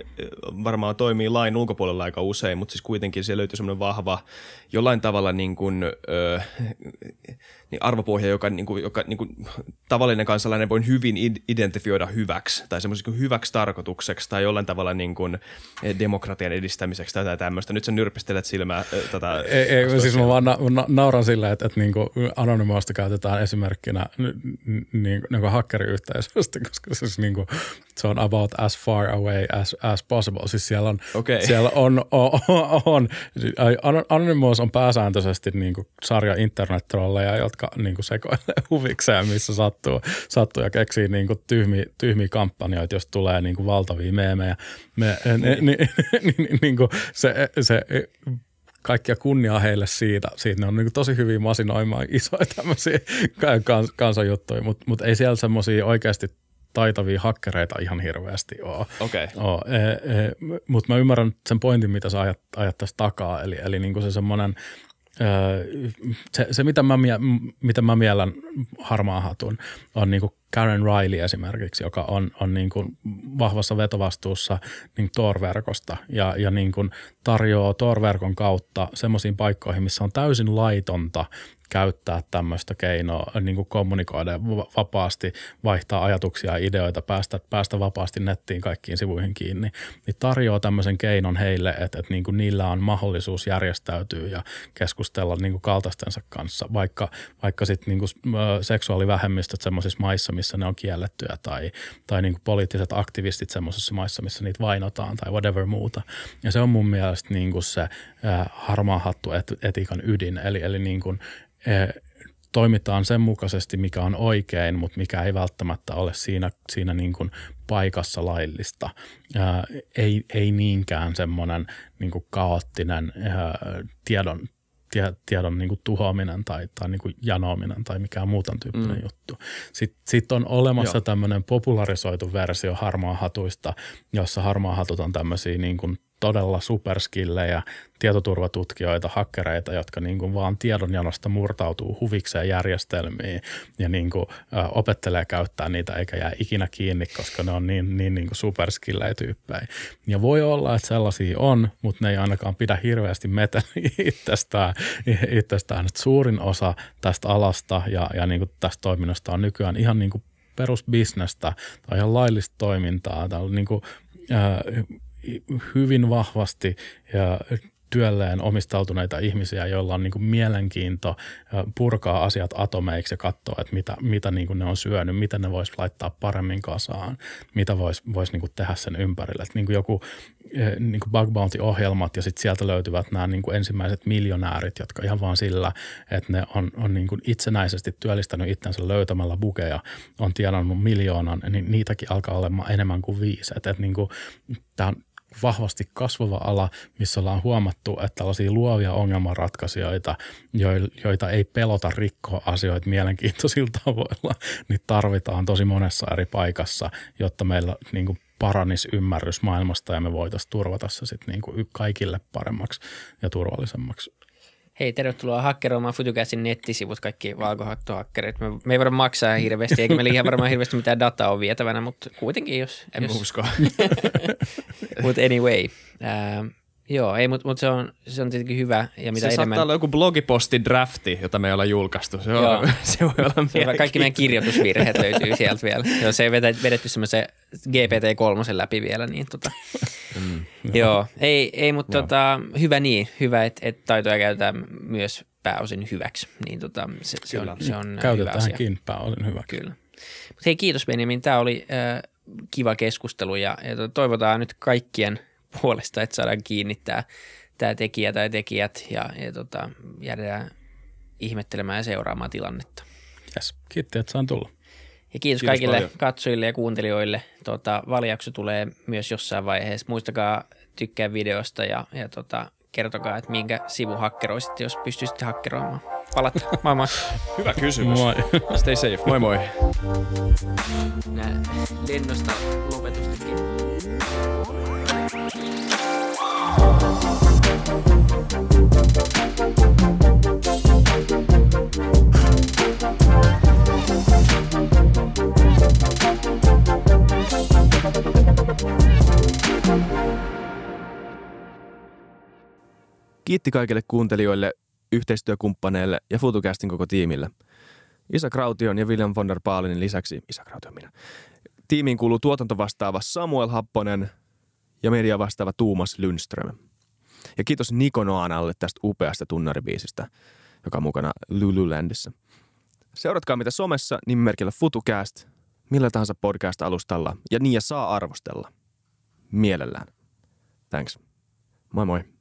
varmaan toimii lain ulkopuolella aika usein, mutta siis kuitenkin siellä löytyy semmoinen vahva, jollain tavalla niin kuin, ö, niin arvopohja, joka, niin kuin, joka niin kuin, tavallinen kansalainen voi hyvin identifioida hyväksi tai semmoiseksi niin hyväksi tarkoitukseksi tai jollain tavalla niin kuin, eh, demokratian edistämiseksi tai tämmöistä. Nyt sä nyrpistelet silmää äh, tätä. Ei, ei siis mä vaan na- na- nauran sillä, että, että niin anonymousta käytetään esimerkkinä niin, niin kuin hakkeriyhteisöstä, koska siis niin kuin, se on about as far away as, as possible. Siis siellä on, okay. siellä on, on, on, on Anonymous on pääsääntöisesti niin kuin sarja internet-trolleja, jotka niin kuin sekoilee huvikseen, missä sattuu, sattuu ja keksii niin kuin tyhmiä, tyhmiä kampanjoita, jos tulee niin kuin valtavia meemejä. Me, ne, ni, ni, ni, niin kuin se, se kaikkia kunniaa heille siitä. Siitä ne on niin tosi hyvin masinoimaan isoja tämmöisiä kans, kansanjuttuja, mutta mut ei siellä semmoisia oikeasti taitavia hakkereita ihan hirveästi ole. Okay. E, e, Mutta mä ymmärrän sen pointin, mitä sä ajat, ajat takaa. Eli, eli niinku se semmoinen, se, se mitä, mä, mitä mä miellän harmaan hatun, on niinku Karen Riley esimerkiksi, joka on, on niin kuin vahvassa vetovastuussa niin Tor-verkosta ja, ja niin kuin tarjoaa Tor-verkon kautta semmoisiin paikkoihin, missä on täysin laitonta käyttää tämmöistä keinoa niin kuin kommunikoida vapaasti, vaihtaa ajatuksia ja ideoita, päästä, päästä vapaasti nettiin kaikkiin sivuihin kiinni, niin tarjoaa tämmöisen keinon heille, että, että niin kuin niillä on mahdollisuus järjestäytyä ja keskustella niin kuin kaltaistensa kanssa, vaikka, vaikka sitten niin seksuaalivähemmistöt semmoisissa maissa, missä ne on kiellettyä tai, tai niin kuin poliittiset aktivistit semmoisissa maissa, missä niitä vainotaan tai whatever muuta. Ja se on mun mielestä niin kuin se harmaa hattu etiikan ydin, eli, eli niin kuin toimitaan sen mukaisesti, mikä on oikein, mutta mikä ei välttämättä ole siinä, siinä niin kuin paikassa laillista. Ää, ei, ei niinkään semmoinen niin kuin kaoottinen ää, tiedon, tie, tiedon niin kuin tuhoaminen tai, tai niin kuin janoaminen tai mikään muutan tyyppinen mm. juttu. Sitten sit on olemassa tämmöinen popularisoitu versio harmaa hatuista, jossa harmaa hatut on tämmöisiä niin kuin todella superskillejä, tietoturvatutkijoita, hakkereita, jotka niin kuin vaan tiedonjanosta murtautuu huvikseen järjestelmiin ja niin kuin, opettelee käyttää niitä eikä jää ikinä kiinni, koska ne on niin, niin, niin kuin superskillejä tyyppejä. Ja voi olla, että sellaisia on, mutta ne ei ainakaan pidä hirveästi meten itsestään, itsestään. Että suurin osa tästä alasta ja, ja niin kuin tästä toiminnasta on nykyään ihan niin kuin perusbisnestä tai ihan laillista toimintaa. On niin kuin, äh, hyvin vahvasti ja työlleen omistautuneita ihmisiä, joilla on niin kuin mielenkiinto purkaa asiat atomeiksi ja katsoa, että mitä, mitä niin kuin ne on syönyt, mitä ne voisi laittaa paremmin kasaan, mitä voisi vois niin tehdä sen ympärille. Että niin kuin joku niin kuin bug bounty-ohjelmat ja sitten sieltä löytyvät nämä niin kuin ensimmäiset miljonäärit, jotka ihan vaan sillä, että ne on, on niin kuin itsenäisesti työllistänyt itsensä löytämällä bukeja, on tienannut miljoonan, niin niitäkin alkaa olemaan enemmän kuin viisi. Että, että niin kuin, tämä vahvasti kasvava ala, missä ollaan huomattu, että tällaisia luovia ongelmanratkaisijoita, joita ei pelota rikkoa asioita mielenkiintoisilla tavoilla, niin tarvitaan tosi monessa eri paikassa, jotta meillä niin kuin paranisi ymmärrys maailmasta ja me voitaisiin turvata se sitten niin kuin kaikille paremmaksi ja turvallisemmaksi. Hei, tervetuloa hakkeroimaan FutuCastin nettisivut, kaikki valkohattohakkerit. Me, me ei voida maksaa hirveästi, eikä meillä ihan varmaan hirveästi mitään dataa ole vietävänä, mutta kuitenkin jos... En jos... usko. mutta anyway, äh, Joo, ei, mutta mut se, on, se on tietenkin hyvä. Ja mitä se enemmän... saattaa olla joku blogiposti drafti, jota me ollaan julkaistu. Se, on, se voi olla se Kaikki meidän kirjoitusvirheet löytyy sieltä vielä. Joo, se ei vedetty semmoisen GPT-3 läpi vielä. Niin tota. mm, joo, ei, ei mutta tota, hyvä niin. Hyvä, että et taitoja käytetään myös pääosin hyväksi. Niin tota, se, se, on, se on Käytetäänkin pääosin hyväksi. Kyllä. Mutta hei, kiitos Benjamin. Tämä oli äh, kiva keskustelu ja, ja toivotaan nyt kaikkien – puolesta, että saadaan kiinni tämä, tämä tekijä tai tekijät ja, ja tota, jäädään ihmettelemään ja seuraamaan tilannetta. Yes. Kiitos, että saan tulla. Ja kiitos, kiitos kaikille paljon. katsojille ja kuuntelijoille. Tota, valjakso tulee myös jossain vaiheessa. Muistakaa tykkää videosta ja, ja tota, kertokaa, että minkä sivu hakkeroisitte, jos pystyisitte hakkeroimaan. Palatta. Moi moi. Hyvä kysymys. Moi. Stay safe. Moi moi. Nää lennosta lopetustakin. Kiitti kaikille kuuntelijoille, yhteistyökumppaneille ja FutuCastin koko tiimille. Isa Kraution ja William von der Baalinin lisäksi, Isa Kraution minä, tiimiin kuuluu tuotantovastaava Samuel Happonen ja media vastaava Tuumas Lundström. Ja kiitos Niko Noanalle tästä upeasta tunnaribiisistä, joka on mukana Lululandissa. Seuratkaa mitä somessa nimimerkillä FutuCast, millä tahansa podcast-alustalla ja niin ja saa arvostella. Mielellään. Thanks. Moi moi.